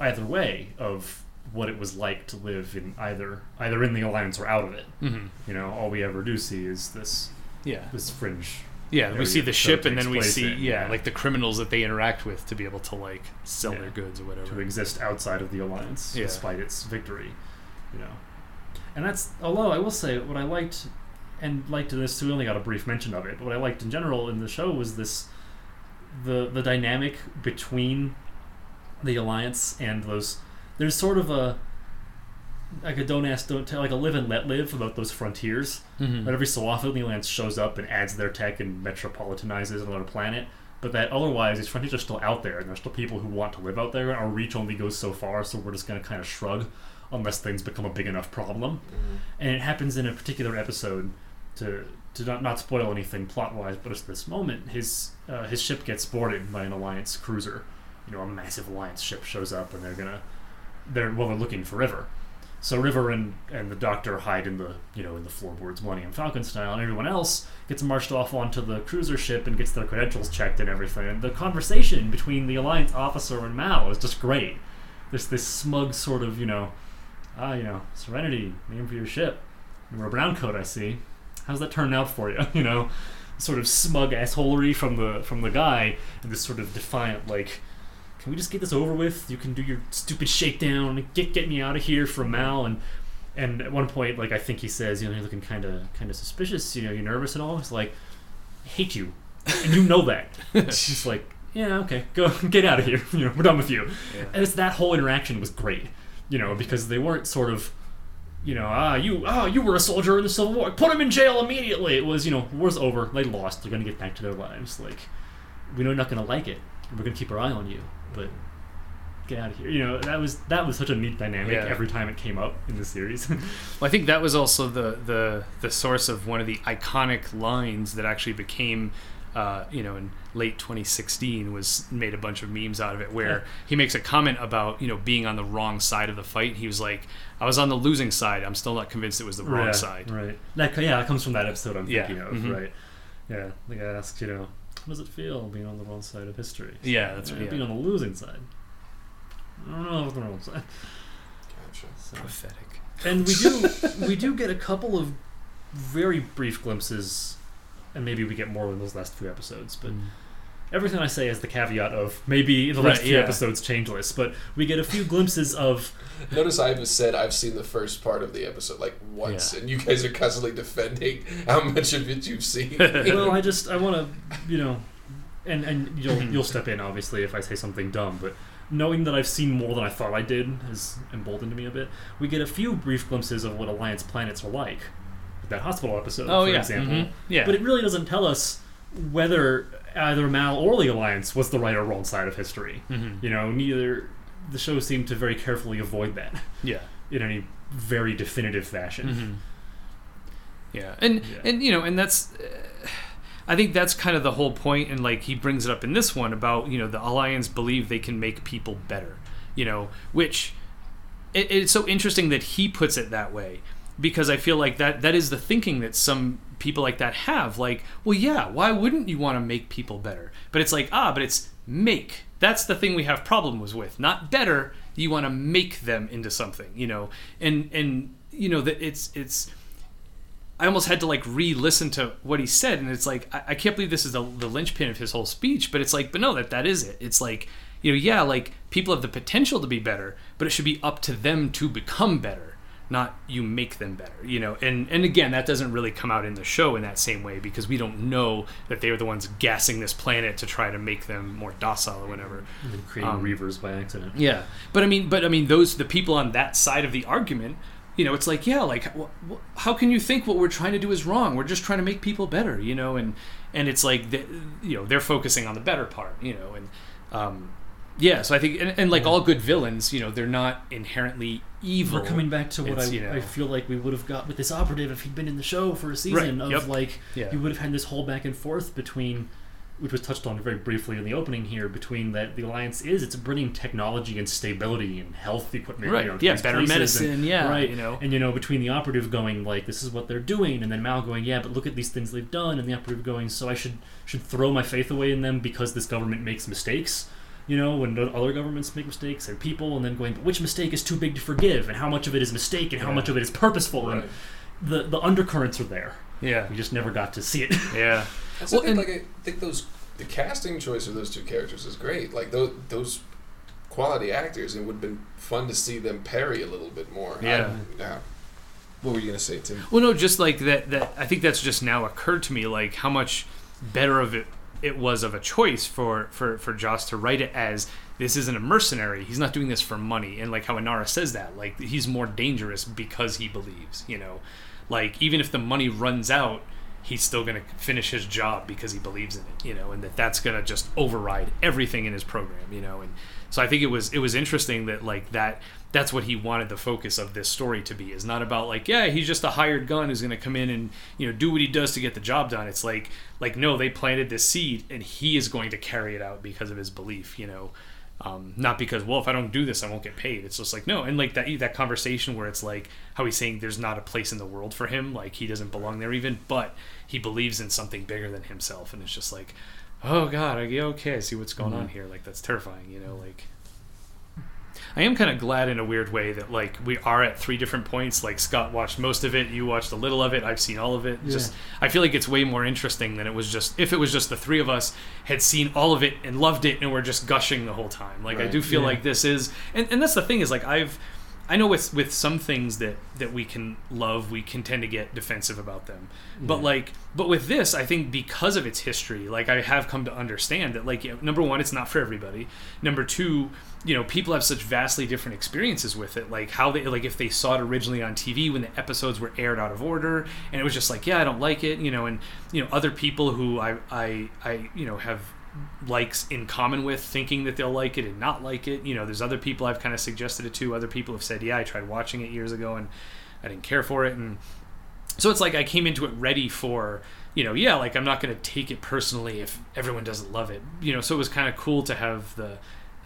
either way of what it was like to live in either either in the alliance or out of it. hmm You know, all we ever do see is this yeah. this fringe. Yeah, we see the ship, and then we see in, yeah, yeah. like the criminals that they interact with to be able to like sell Yeah. their goods or whatever. to exist outside of the alliance Yeah. despite its victory you know and that's although i will say what i liked and liked in this we only got a brief mention of it but what i liked in general in the show was this the the dynamic between the alliance and those there's sort of a like a don't ask don't tell like a live and let live about those frontiers Mhm. but every so often, the Alliance shows up and adds their tech and metropolitanizes another planet. But that otherwise, these frontiers are still out there, and there's still people who want to live out there. Our reach only goes so far, so we're just going to kind of shrug unless things become a big enough problem. And it happens in a particular episode to to not, not spoil anything plot wise, but at this moment, his uh, his ship gets boarded by an Alliance cruiser. You know, a massive Alliance ship shows up, and they're gonna they're well, they're looking for River. So River and, and the Doctor hide in the you know in the floorboards, Millennium Falcon style, and everyone else gets marched off onto the cruiser ship and gets their credentials checked and everything. And the conversation between the Alliance officer and Mal is just great. There's this smug sort of you know, ah you know Serenity, name for your ship. You're a brown coat, I see. How's that turn out for you? You know, sort of smug assholery from the from the guy, and this sort of defiant like can we just get this over with? You can do your stupid shakedown, get get me out of here from Mal and and at one point, like I think he says, you know, you're looking kind of kind of suspicious. You know, you're nervous at all? He's like, I hate you, and you know that. She's like, yeah, okay, go get out of here. You know, we're done with you. Yeah. And it's that whole interaction was great. You know, because they weren't sort of, you know, ah, you, ah, you were a soldier in the Civil War. Put him in jail immediately. It was, you know, war's over. They lost. They're gonna get back to their lives. Like, we know you're not gonna like it. We're gonna keep our eye on you, but get out of here. You know, that was that was such a neat dynamic Yeah. every time it came up in the series. Well, I think that was also the, the the source of one of the iconic lines that actually became uh, you know, in late 2016, was made a bunch of memes out of it where he makes a comment about you know being on the wrong side of the fight. He was like, "I was on the losing side. I'm still not convinced it was the wrong right, side." Right. That yeah, that comes from that episode I'm Yeah, thinking of. mhm. Right. Yeah. The guy asks, you know, how does it feel being on the wrong side of history? Yeah, that's right. yeah. being on the losing side. I don't know about the wrong side. Gotcha. So. Pathetic. And we do we do get a couple of very brief glimpses, and maybe we get more in those last few episodes. But everything I say is the caveat of maybe the last Right, few yeah. episodes changeless. But we get a few glimpses of Notice I have said I've seen the first part of the episode like once, Yeah. and you guys are constantly defending how much of it you've seen. well, I just I want to you know, and and you'll Mm-hmm. you'll step in obviously if I say something dumb, but. Knowing that I've seen more than I thought I did has emboldened me a bit. We get a few brief glimpses of what Alliance planets are like. That hospital episode, Oh for yeah, example. mhm, yeah. But it really doesn't tell us whether either Mal or the Alliance was the right or wrong side of history. Mhm. You know, neither. The show seemed to very carefully avoid that yeah. in any very definitive fashion. Mhm. Yeah, and Yeah. and you know, and that's, uh, I think that's kind of the whole point, and like he brings it up in this one about you know the alliance believe they can make people better, you know, which it, it's so interesting that he puts it that way because I feel like that that is the thinking that some people like that have. Like, well, yeah, why wouldn't you want to make people better? But it's like ah, but it's make. That's the thing we have problems with, not better. You want to make them into something, you know, and and you know that it's it's. I almost had to like re-listen to what he said, and it's like I, I can't believe this is the, the linchpin of his whole speech. But it's like, but no, that that is it. It's like you know, yeah, like people have the potential to be better, but it should be up to them to become better, not you make them better. You know, and and again, that doesn't really come out in the show in that same way because we don't know that they are the ones gassing this planet to try to make them more docile or whatever. And creating Um, reavers by accident. Yeah, but I mean, but I mean, those the people on that side of the argument, you know, it's like, yeah, like, wh- wh- how can you think what we're trying to do is wrong? We're just trying to make people better, you know, and and it's like, the, you know, they're focusing on the better part, you know, and um, yeah, so I think, and, and like all good villains, you know, they're not inherently evil. We're coming back to what I, It's, you know- I feel like we would have got with this operative if he'd been in the show for a season Right, of yep. like Yeah. you would have had this whole back and forth between which was touched on very briefly in the opening here between that the alliance is it's bringing technology and stability and health equipment Right, you know, to yeah, these better places and- medicine, yeah, right you know. and you know between the operative going like this is what they're doing and then Mal going yeah but look at these things they've done and the operative going so I should should throw my faith away in them because this government makes mistakes you know, when other governments make mistakes and people, and then going, but which mistake is too big to forgive, and how much of it is mistake, and how Yeah. much of it is purposeful, Right. and the the undercurrents are there. yeah, We just never got to see it. yeah, I Well, think, and- like I think those the casting choice of those two characters is great. Like those those quality actors, it would have been fun to see them parry a little bit more. I- Yeah. yeah. What were you gonna say, Tim? Well, no, just like that. That I think that's just now occurred to me, like how much better of it it was of a choice for for for Joss to write it as this isn't a mercenary. He's not doing this for money, and like how Inara says that, like he's more dangerous because he believes. You know, like even if the money runs out. He's still going to finish his job because he believes in it, you know, and that that's going to just override everything in his program, you know. And so I think it was it was interesting that like that that's what he wanted the focus of this story to be is not about like yeah he's just a hired gun who's going to come in and you know do what he does to get the job done. It's like like no they planted this seed and he is going to carry it out because of his belief you know? Um, not because well if i don't do this i won't get paid. It's just like no and like that that conversation where it's like how he's saying there's not a place in the world for him like he doesn't belong there even but he believes in something bigger than himself. And it's just like oh god okay? I see what's going on here. Like that's terrifying you know? Like I am kind of glad in a weird way that like we are at three different points. Like Scott watched most of it, you watched a little of it, I've seen all of it. Yeah. Just I feel like it's way more interesting than it was just if it was just the three of us had seen all of it and loved it and we're just gushing the whole time. Like I do feel Yeah. like this is and, and that's the thing is like I've I know with with some things that that we can love, we can tend to get defensive about them. But Yeah. like, but with this, I think because of its history, like I have come to understand that, like, number one, it's not for everybody. Number two, you know, people have such vastly different experiences with it. Like how they, like if they saw it originally on TV when the episodes were aired out of order, and it was just like, yeah, I don't like it, you know, and you know, other people who I, I, I, you know, have likes in common with thinking that they'll like it and not like it you know there's other people i've kind of suggested it to other people have said yeah i tried watching it years ago and i didn't care for it and so it's like I came into it ready for you know yeah like I'm not going to take it personally if everyone doesn't love it you know so it was kind of cool to have the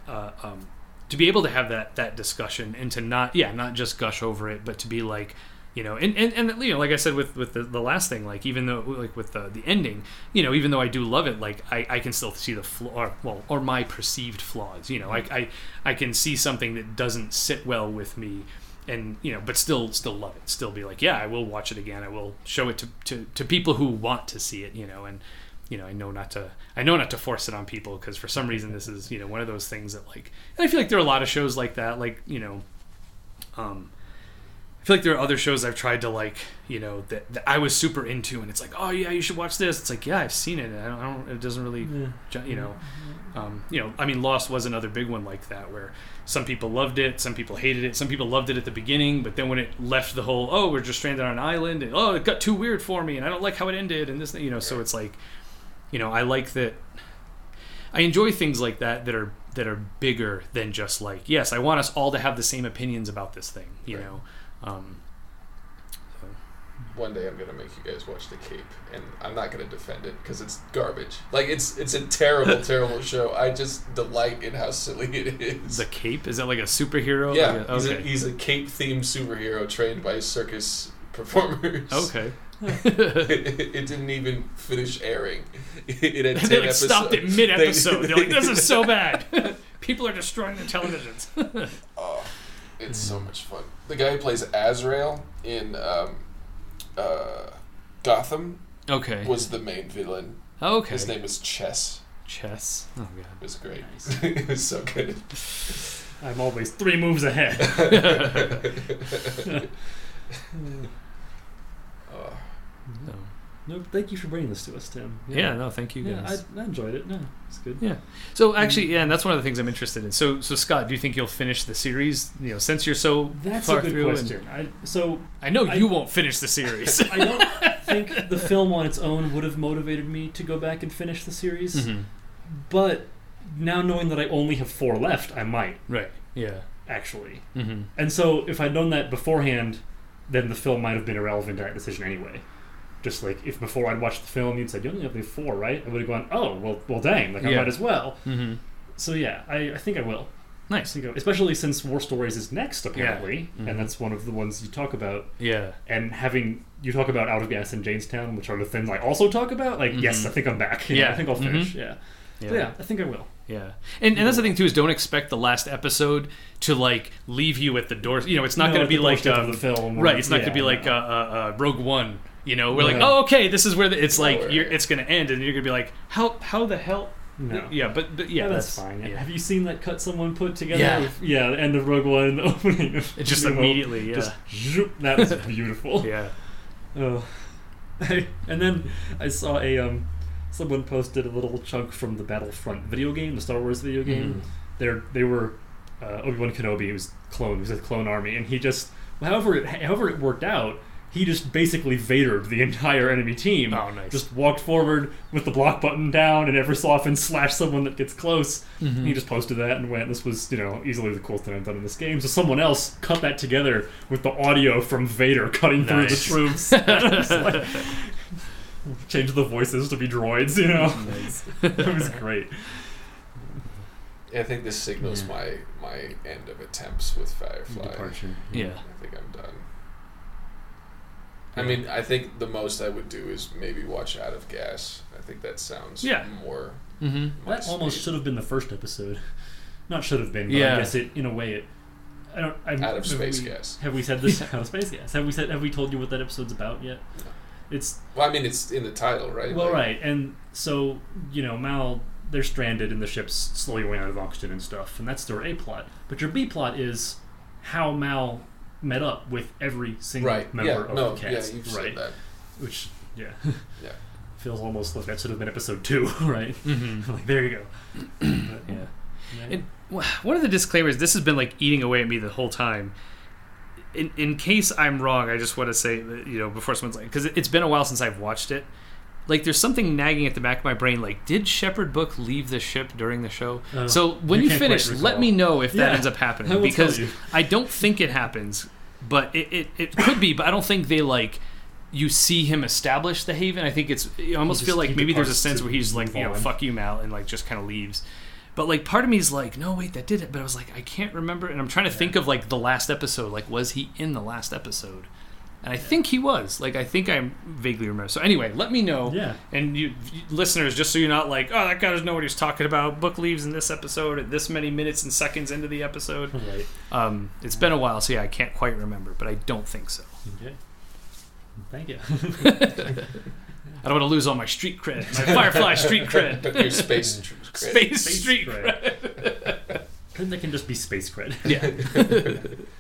uh, um, to be able to have that that discussion and to not yeah not just gush over it but to be like you know and, and, and you know like i said with with the, the last thing like even though like with the, the ending you know even though i do love it like i, I can still see the flaw or, well or my perceived flaws you know I, I i can see something that doesn't sit well with me and you know but still still love it still be like yeah i will watch it again i will show it to, to, to people who want to see it you know and you know i know not to i know not to force it on people because for some reason this is you know one of those things that like and i feel like there are a lot of shows like that like you know um I feel like there are other shows I've tried to like, you know, that, that I was super into, and it's like, oh yeah, you should watch this. It's like, yeah, I've seen it. I don't, I don't it doesn't really, Yeah. you know, um, you know. I mean, Lost was another big one like that, where some people loved it, some people hated it, some people loved it at the beginning, but then when it left the whole, oh, we're just stranded on an island, and oh, it got too weird for me, and I don't like how it ended, and this, you know, so it's like, you know, I like that. I enjoy things like that that are that are bigger than just like, yes, I want us all to have the same opinions about this thing, you Right. know. Um, so, One day I'm gonna make you guys watch The Cape, and I'm not gonna defend it because it's garbage. Like it's it's a terrible, terrible show. I just delight in how silly it is. the Cape is that like a superhero? yeah, Like a- he's, a, he's a cape themed superhero trained by circus performers. okay. It, it didn't even finish airing. It had 10 they like episodes. stopped it mid episode. They- They're like, "This is so bad. People are destroying the televisions." Oh, it's so much fun. The guy who plays Azrael in um, uh, Gotham okay. was the main villain. Okay. His name is Chess. Chess. Oh god. It was great. Nice. it was so good. I'm always three moves ahead. Oh, No. no, thank you for bringing this to us, Tim. Yeah. No. Thank you yeah, guys. I, I enjoyed it. No, it's good. Yeah. So actually, yeah, and that's one of the things I'm interested in. So, so Scott, do you think you'll finish the series? You know, since you're so That's far a good question. I, so I know I- you won't finish the series. I don't think the film on its own would have motivated me to go back and finish the series, Mhm. but now knowing that I only have four left, I might Right. Yeah. actually. Mm-hmm. And so if I'd known that beforehand, then the film might have been irrelevant to that decision anyway. Just like if before I'd watched the film, you'd said you only have the four, right? I would have gone, oh well, well, dang, like I Yeah. might as well. Mm-hmm. So yeah, I, I think I will. I Nice. think I, especially since War Stories is next apparently, Mhm. and that's one of the ones you talk about. Yeah. And having you talk about Out of Gas and Jaynestown, which are the things I also talk about. Like yes, Mhm. I think I'm back. You know, Yeah. I think I'll finish. Mhm. Yeah. Yeah. Yeah, I think I will. Yeah, and and that's the thing too is don't expect the last episode to like leave you at the door. You know, it's not No, going to be like um, the film. right. It's not going to be like uh, no. uh, uh, Rogue One. You know, we're like, oh, okay, this is where the, it's like it's going to end, and you're going to be like, how how the hell? no. Yeah, but, but yeah, Yeah, that's, fine. Yeah. Have you seen that cut someone put together? Yeah. With, yeah, the end of Rogue One and the opening. Of It just New Hope. immediately, yeah, Just zoop, that was beautiful. yeah. Oh. and then I saw a um, someone posted a little chunk from the Battlefront video game, the Star Wars video game. Mhm. They're they were uh, Obi Wan Kenobi, who's clone, was a clone army, and he just however it however it worked out. He just basically Vadered the entire enemy team. Oh, nice. Just walked forward with the block button down, and every so often slash someone that gets close. Mhm. He just posted that and went, "This was, you know, easily the coolest thing I've done in this game." So someone else cut that together with the audio from Vader cutting through the Nice. troops. Like- change the voices to be droids, you know. Nice. it was great. I think this signals Yeah. my my end of attempts with Firefly. Yeah. I think I'm done. I mean, I think the most I would do is maybe watch Out of Gas. I think that sounds Yeah. more. Mm-hmm. my That almost should have been the first episode. Not should have been, but Yeah. I guess it, in a way, it. I don't. I'm, Out of have Space we, Gas. Have we said this? Out of space gas. Have we said? Have we told you what that episode's about yet? No. It's Well, I mean, it's in the title, right? Well, Like, right, and so you know, Mal, they're stranded, and the ship's slowly going out of oxygen and stuff, and that's their A plot. But your B plot is how Mal met up with every single Right. member Yeah. of No. the Yeah. cast, You've right? said that. Which, yeah, Yeah. feels almost like that should have been episode two, right? Mm-hmm. like there you go. But, Yeah. yeah. And one of the disclaimers, this has been like eating away at me the whole time. In, in case I'm wrong, I just want to say, that, you know, before someone's like, because it's been a while since I've watched it. Like, there's something nagging at the back of my brain. Like, did shepherd Book leave the ship during the show? Oh, so when I you finish, let me know if that Yeah, ends up I happening will because you. I don't think it happens, but it, it, it could be. But I don't think they like you see him establish the haven. I think it's you almost feel like maybe there's a sense where he's like, you know, fuck you, Mal, and like just kind of leaves. But like part of me is like, no, wait, that did it. But I was like, I can't remember, and I'm trying to think of like the last episode. Like, was he in the last episode? And I think he was. Like, I think I vaguely remember. So anyway, let me know. Yeah. And you, you listeners, just so you're not like, oh, that guy doesn't know what he's talking about. Book leaves in this episode at this many minutes and seconds into the episode. Right. Um, it's been a while, so yeah, I can't quite remember, but I don't think so. Okay. Thank you. I don't want to lose all my street cred, my Firefly street cred, Your space tr- cred. space, Space street cred. cred. Then they can just be space cred. Yeah.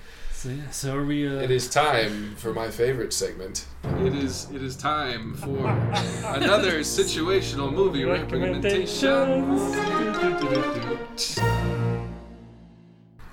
So yeah. So are we? Uh, It is time for my favorite segment. It is it is time for another situational movie recommendation.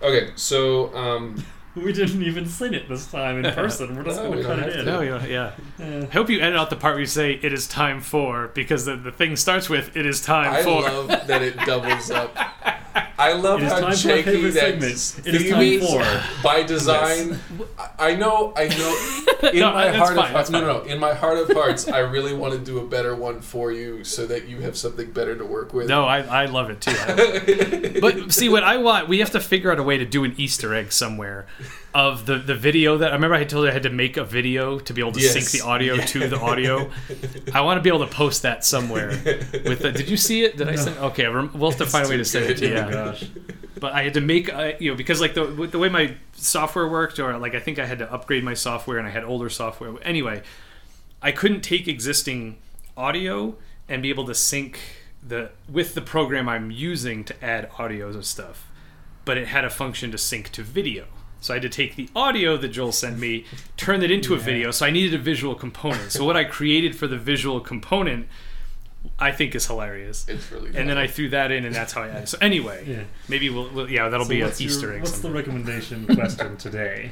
Okay, so um, We didn't even sing it this time in person. We're just No, going to cut it in. No, yeah, yeah. I hope you edit out the part where you say "it is time for" because the, the thing starts with "it is time I for." love that it doubles up. I love It is how time for my shaky favorite that segment. It is theme time for. by design. I- I know, I know. In No, my heart fine, of hearts, no, no, no. In my heart of hearts, I really want to do a better one for you, so that you have something better to work with. No, I, I love it too. but see, what I want, we have to figure out a way to do an Easter egg somewhere of the, the video that I remember I told you I had to make a video to be able to Yes. sync the audio Yeah. to the audio. I want to be able to post that somewhere. With the, did you see it? Did I send? Okay, we'll have to find a way to send it to you. Oh gosh. But I had to make, uh, you know, because like the the way my software worked, or like I think I had to upgrade my software, and I had older software. Anyway, I couldn't take existing audio and be able to sync the with the program I'm using to add audios and stuff. But it had a function to sync to video. So I had to take the audio that Joel sent me, turn it into a video. So I needed a visual component. So what I created for the visual component, I think is hilarious. It's really. And then I threw that in, and that's how I added. So anyway, Yeah. maybe we'll, we'll yeah, that'll So be an what's your- Easter egg. What's the recommendation question today,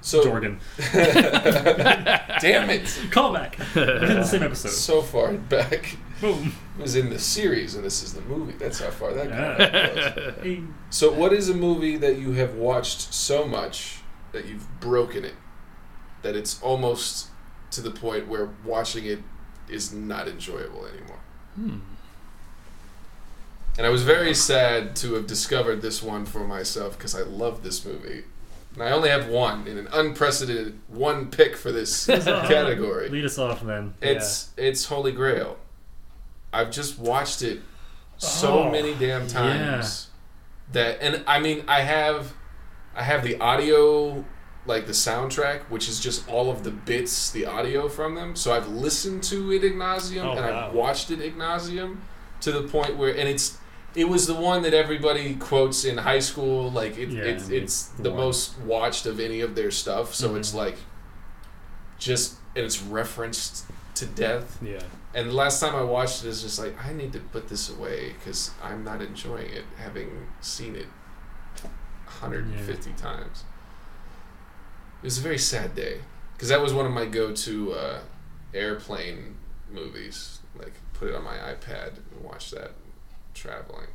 so Jordan? damn it! Call back. In the same episode. So far back Boom. was in the series, and this is the movie. That's how far that Yeah. was. So, what is a movie that you have watched so much that you've broken it, that it's almost to the point where watching it is not enjoyable anymore? Hmm. And I was very sad to have discovered this one for myself because I love this movie. And I only have one in an unprecedented one pick for this category. Lead us off man. It's it's Holy Grail. I've just watched it so Oh, many damn times that and I mean I have I have the audio like the soundtrack which is just all of the bits the audio from them so I've listened to it ad nauseam, Oh, and wow. I've watched it ad nauseam, to the point where and it's it was the one that everybody quotes in high school like it, Yeah, it's it's the one. most watched of any of their stuff so Mhm. it's like just and it's referenced to death Yeah. and the last time I watched it, it's just like I need to put this away because I'm not enjoying it, having seen it 150 times. It was a very sad day because that was one of my go-to uh, airplane movies. Like, put it on my iPad and watch that traveling.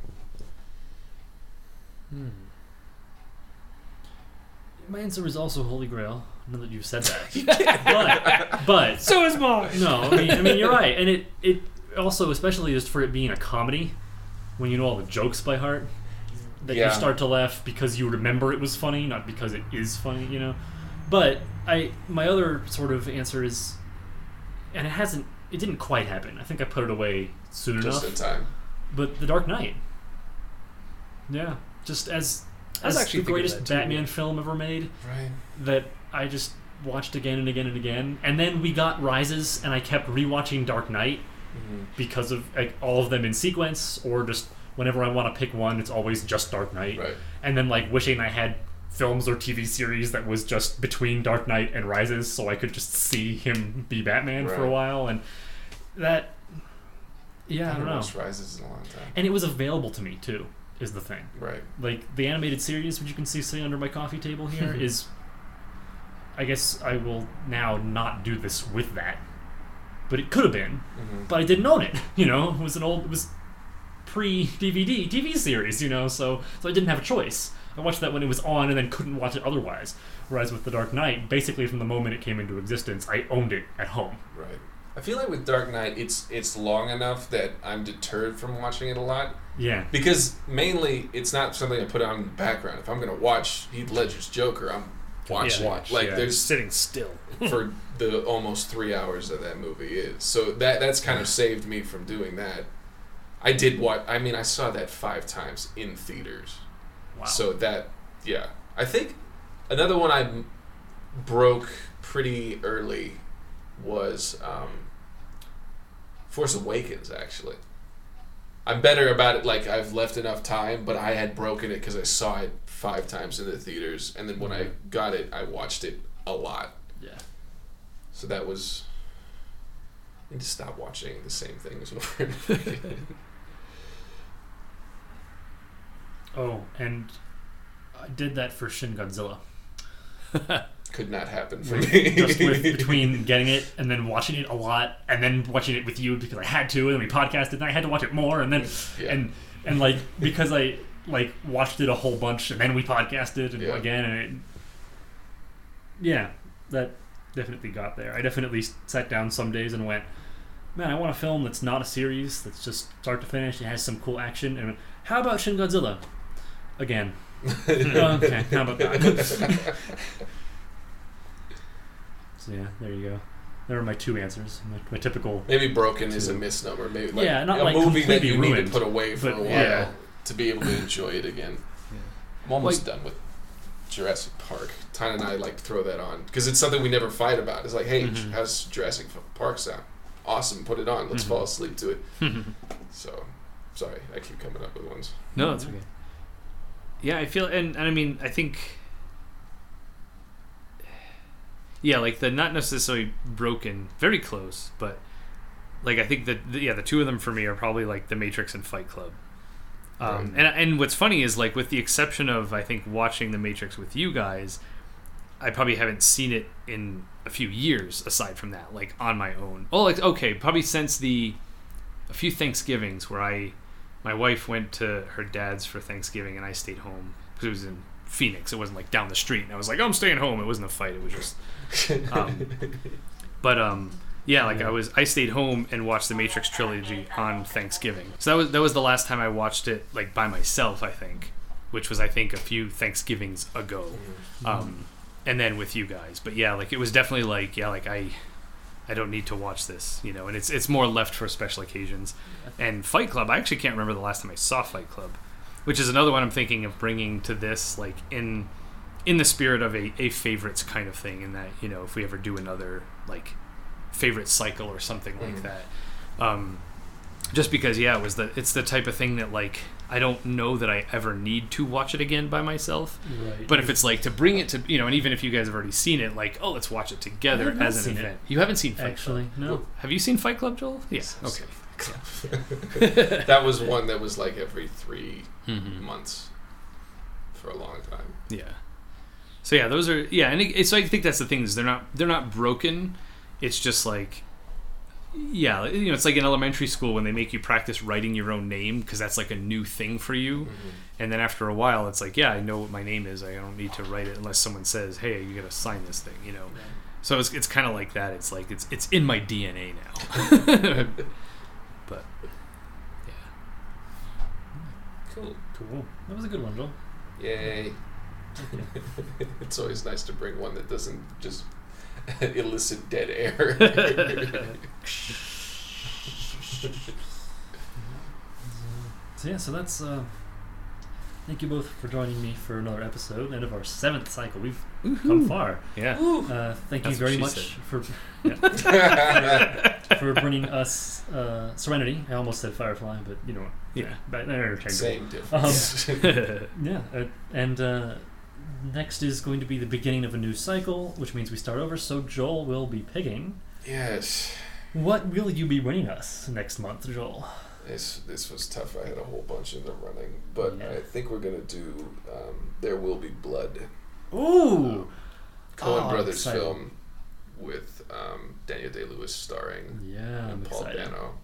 Hmm. My answer is also Holy Grail. Now that you've said that, but but So is mine. no, I mean, I mean you're right, and it it also especially just for it being a comedy, when you know all the jokes by heart, that Yeah. you start to laugh because you remember it was funny, not because it is funny, you know. But I my other sort of answer is, and it hasn't, it didn't quite happen. I think I put it away soon Just enough. in time. But The Dark Knight, yeah, just as as actually the greatest that too, Batman film ever made Right. that I just watched again and again and again. And then we got Rises, and I kept rewatching Dark Knight hmm because of like, all of them in sequence, or just whenever I want to pick one, it's always just Dark Knight. Right. And then like wishing I had films or TV series that was just between Dark Knight and Rises, so I could just see him be Batman for a while, and that. Yeah, I don't know. Rises in a long time. And it was available to me too. Is the thing Right. like the animated series, which you can see sitting under my coffee table here, is. I guess I will now not do this with that, but it could have been. hmm But I didn't own it. You know, it was an old, it was pre DVD TV series. You know, so so I didn't have a choice. I watched that when it was on and then couldn't watch it otherwise. Whereas with The Dark Knight, basically from the moment it came into existence, I owned it at home. Right. I feel like with Dark Knight, it's it's long enough that I'm deterred from watching it a lot Yeah. because mainly it's not something I put on in the background. If I'm gonna watch Heath Ledger's Joker, I'm watching. watch, like yeah. there's sitting still. for the almost three hours that that movie is. So that that's kind of saved me from doing that. I did what I mean. I saw that five times in theaters. Wow. So that yeah, I think another one I broke pretty early was um, Force Awakens. Actually, I'm better about it. Like I've left enough time, but I had broken it because I saw it five times in the theaters, and then when I mm-hmm. got it, I watched it a lot. yeah. So that was. I need to stop watching the same things over and over again. Oh, and I did that for Shin Godzilla. Could not happen for me. Just with between getting it and then watching it a lot, and then watching it with you because I had to, and then we podcasted, and I had to watch it more, and then Yeah. and and like because I like watched it a whole bunch, and then we podcasted and Yeah. again, and it, yeah, that definitely got there. I definitely sat down some days and went, man, I want a film that's not a series, that's just start to finish, it has some cool action, and went, how about Shin Godzilla? Again. okay, how about that? So yeah, there you go. There are my two answers. My, my typical. Maybe broken is a Two. misnomer. Maybe like Yeah, not a like movie that you need to put away for a while yeah. To be able to enjoy it again. I'm almost done with Jurassic Park. Tyne and I like to throw that on because it's something we never fight about. It's like, hey, Mhm. how's Jurassic Park sound? Awesome, put it on. Let's Mhm. fall asleep to it. So, sorry, I keep coming up with ones. No, it's okay. Yeah, I feel, and, and I mean, I think, yeah, like the not necessarily broken, very close, but like I think that the, yeah, the two of them for me are probably like The Matrix and Fight Club. Um, Right. and and what's funny is like with the exception of I think watching The Matrix with you guys, I probably haven't seen it in a few years aside from that, like on my own. Oh, like okay, probably since the a few Thanksgivings where I my wife went to her dad's for Thanksgiving and I stayed home because it was in Phoenix. It wasn't like down the street, and I was like, oh, I'm staying home. It wasn't a fight. It was just. Um, but um, yeah, like I was, I stayed home and watched the Matrix trilogy on Thanksgiving. So that was that was the last time I watched it like by myself. I think, which was I think a few Thanksgivings ago, um, and then with you guys. But yeah, like it was definitely like yeah, like I. I don't need to watch this, you know, and it's it's more left for special occasions. And Fight Club, I actually can't remember the last time I saw Fight Club, which is another one I'm thinking of bringing to this, like in in the spirit of a, a favorites kind of thing. In that you know, if we ever do another like favorite cycle or something like Mhm. that, um, just because yeah, it was the it's the type of thing that like I don't know that I ever need to watch it again by myself. Right. But if it's like to bring it to you know, and even if you guys have already seen it, like oh, let's watch it together as an seen it. event. You haven't seen Fight actually no. Have you seen Fight Club, Joel? Yeah. Yes, Okay. that was one that was like every 3 Mm-hmm. months for a long time. Yeah. So yeah, those are yeah, and it, it's I think that's the thing is they're not they're not broken. It's just like yeah, you know, it's like in elementary school when they make you practice writing your own name because that's like a new thing for you. Mm-hmm. And then after a while, it's like, yeah, I know what my name is. I don't need to write it unless someone says, "Hey, you got to sign this thing," you know. So it's it's kind of like that. It's like it's it's in my DNA now. but yeah. Cool. Cool. That was a good one, Joel. Yay. it's always nice to bring one that doesn't just elicit dead air. So yeah, so that's. Uh, thank you both for joining me for another episode, end of our seventh cycle. We've come far. Yeah. Uh, thank That's you very much said. for yeah, for bringing us uh, Serenity. I almost said Firefly, but you know, Yeah. but they're interchangeable. Same difference. Yeah, uh, and uh, next is going to be the beginning of a new cycle, which means we start over. So Joel will be picking. yes. What will you be winning us next month, Joel? This this was tough. I had a whole bunch in the running, but Yeah. I think we're gonna do um, "There Will Be Blood," Ooh, Coen Oh, Brothers film with um, Daniel Day Lewis starring yeah, I'm Paul excited. Dano.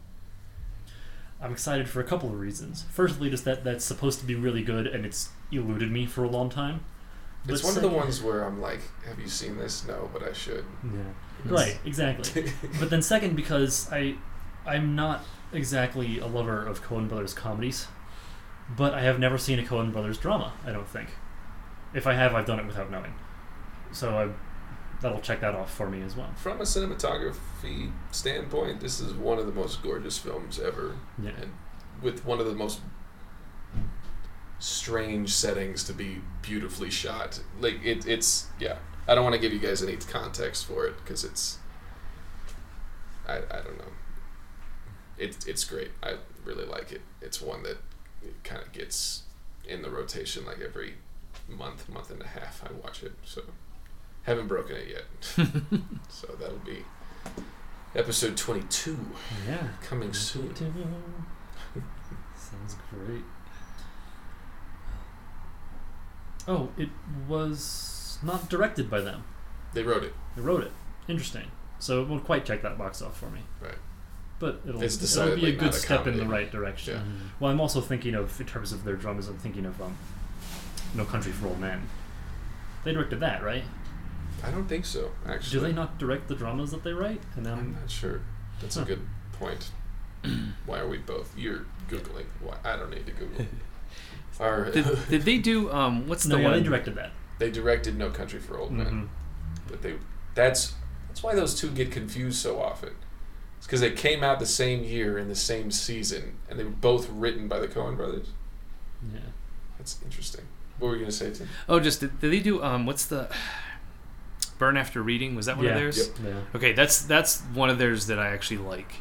I'm excited for a couple of reasons. Firstly, just that that's supposed to be really good, and it's eluded me for a long time. It's But one of the ones where I'm like, have you seen this? No, but I should. Yeah. Right. Exactly. but then second, because I, I'm not exactly a lover of Coen Brothers comedies, but I have never seen a Coen Brothers drama. I don't think. If I have, I've done it without knowing. So I, that'll check that off for me as well. From a cinematography standpoint, this is one of the most gorgeous films ever, Yeah. and with one of the most strange settings to be beautifully shot. Like it, it's yeah. I don't want to give you guys any context for it because it's. I, I don't know. It's it's great. I really like it. It's one that kind of gets in the rotation like every month, month and a half. I watch it so. Haven't broken it yet. so that'll be episode 22 Yeah. coming soon. Sounds great. Oh, it was not directed by them. They wrote it. They wrote it. Interesting. So it won't quite check that box off for me. Right. But it'll, it'll be a good a step in the right direction. Yeah. Well, I'm also thinking of, in terms of their dramas, I'm thinking of um, No Country for Old Men. They directed that, right? I don't think so, actually. Do they not direct the dramas that they write? And I'm not sure. That's a good point. Why are we both? You're Googling. Why? I don't need to Google. Our, Did, did they do um? What's no, the yeah, one? they directed that. they directed No Country for Old Men. Mhm. But they that's that's why those two get confused so often. It's because they came out the same year in the same season, and they were both written by the Coen brothers. Yeah. That's interesting. What were you gonna say, Tim? Oh, just did, did they do um? What's the Burn After Reading? Was that one yeah. of theirs? Yep. Yeah. Okay, that's that's one of theirs that I actually like.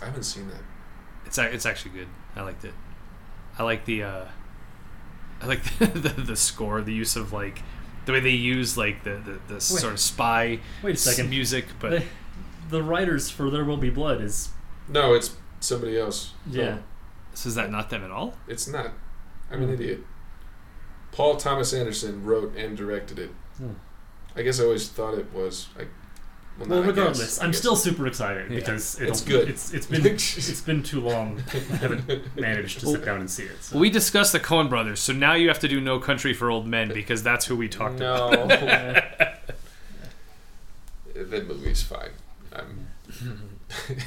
I haven't seen that. It's it's actually good. I liked it. I like the uh, I like the, the the score, the use of like the way they use like the the, the sort of spy Wait a second. music, but the, the writers for There Will Be Blood is No, it's somebody else. yeah. No, so is that not them at all? it's not. I'm an Hmm. idiot. Paul Thomas Anderson wrote and directed it. Hmm. I guess I always thought it was. I, well, Well, not I guess, regardless, I I'm still super excited Yeah. because It's it'll- good. It's it's been it's been too long. I haven't managed to sit down and see it. So. We discussed the Coen Brothers, so now you have to do No Country for Old Men because that's who we talked about. no. Yeah. that movie's fine. I'm.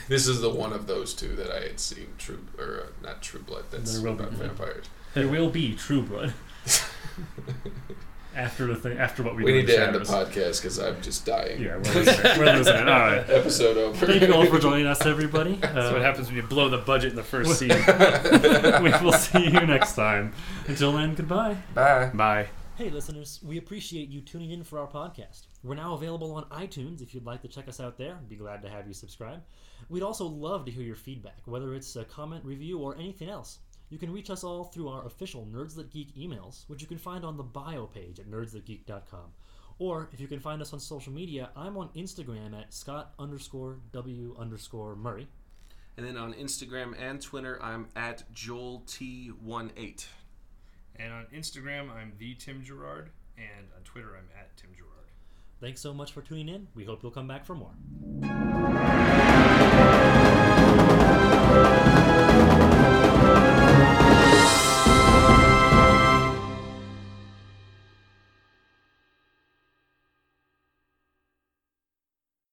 this is the one of those two that I had seen. True or uh, not True Blood. That's There will be about blood. vampires. there will be True Blood after the thing after what we, We need to end the podcast because I'm just dying. Yeah, we're losing. We're losing. All right. Episode over. Thank you all for joining us, everybody. That's what Uh, happens when you blow the budget in the first scene. we will see you next time. Until then, goodbye. Bye. Bye. Hey, listeners, we appreciate you tuning in for our podcast. We're now available on iTunes if you'd like to check us out there. Be glad to have you subscribe. We'd also love to hear your feedback, whether it's a comment, review, or anything else. You can reach us all through our official Nerds That Geek emails, which you can find on the bio page at nerdsthatgeek.com. Or if you can find us on social media, I'm on Instagram at Scott underscore W underscore Murray. And then on Instagram and Twitter, I'm at Joel T18. And on Instagram, I'm the Tim Gerard, and on Twitter, I'm at Tim Gerard. Thanks so much for tuning in. We hope you'll come back for more.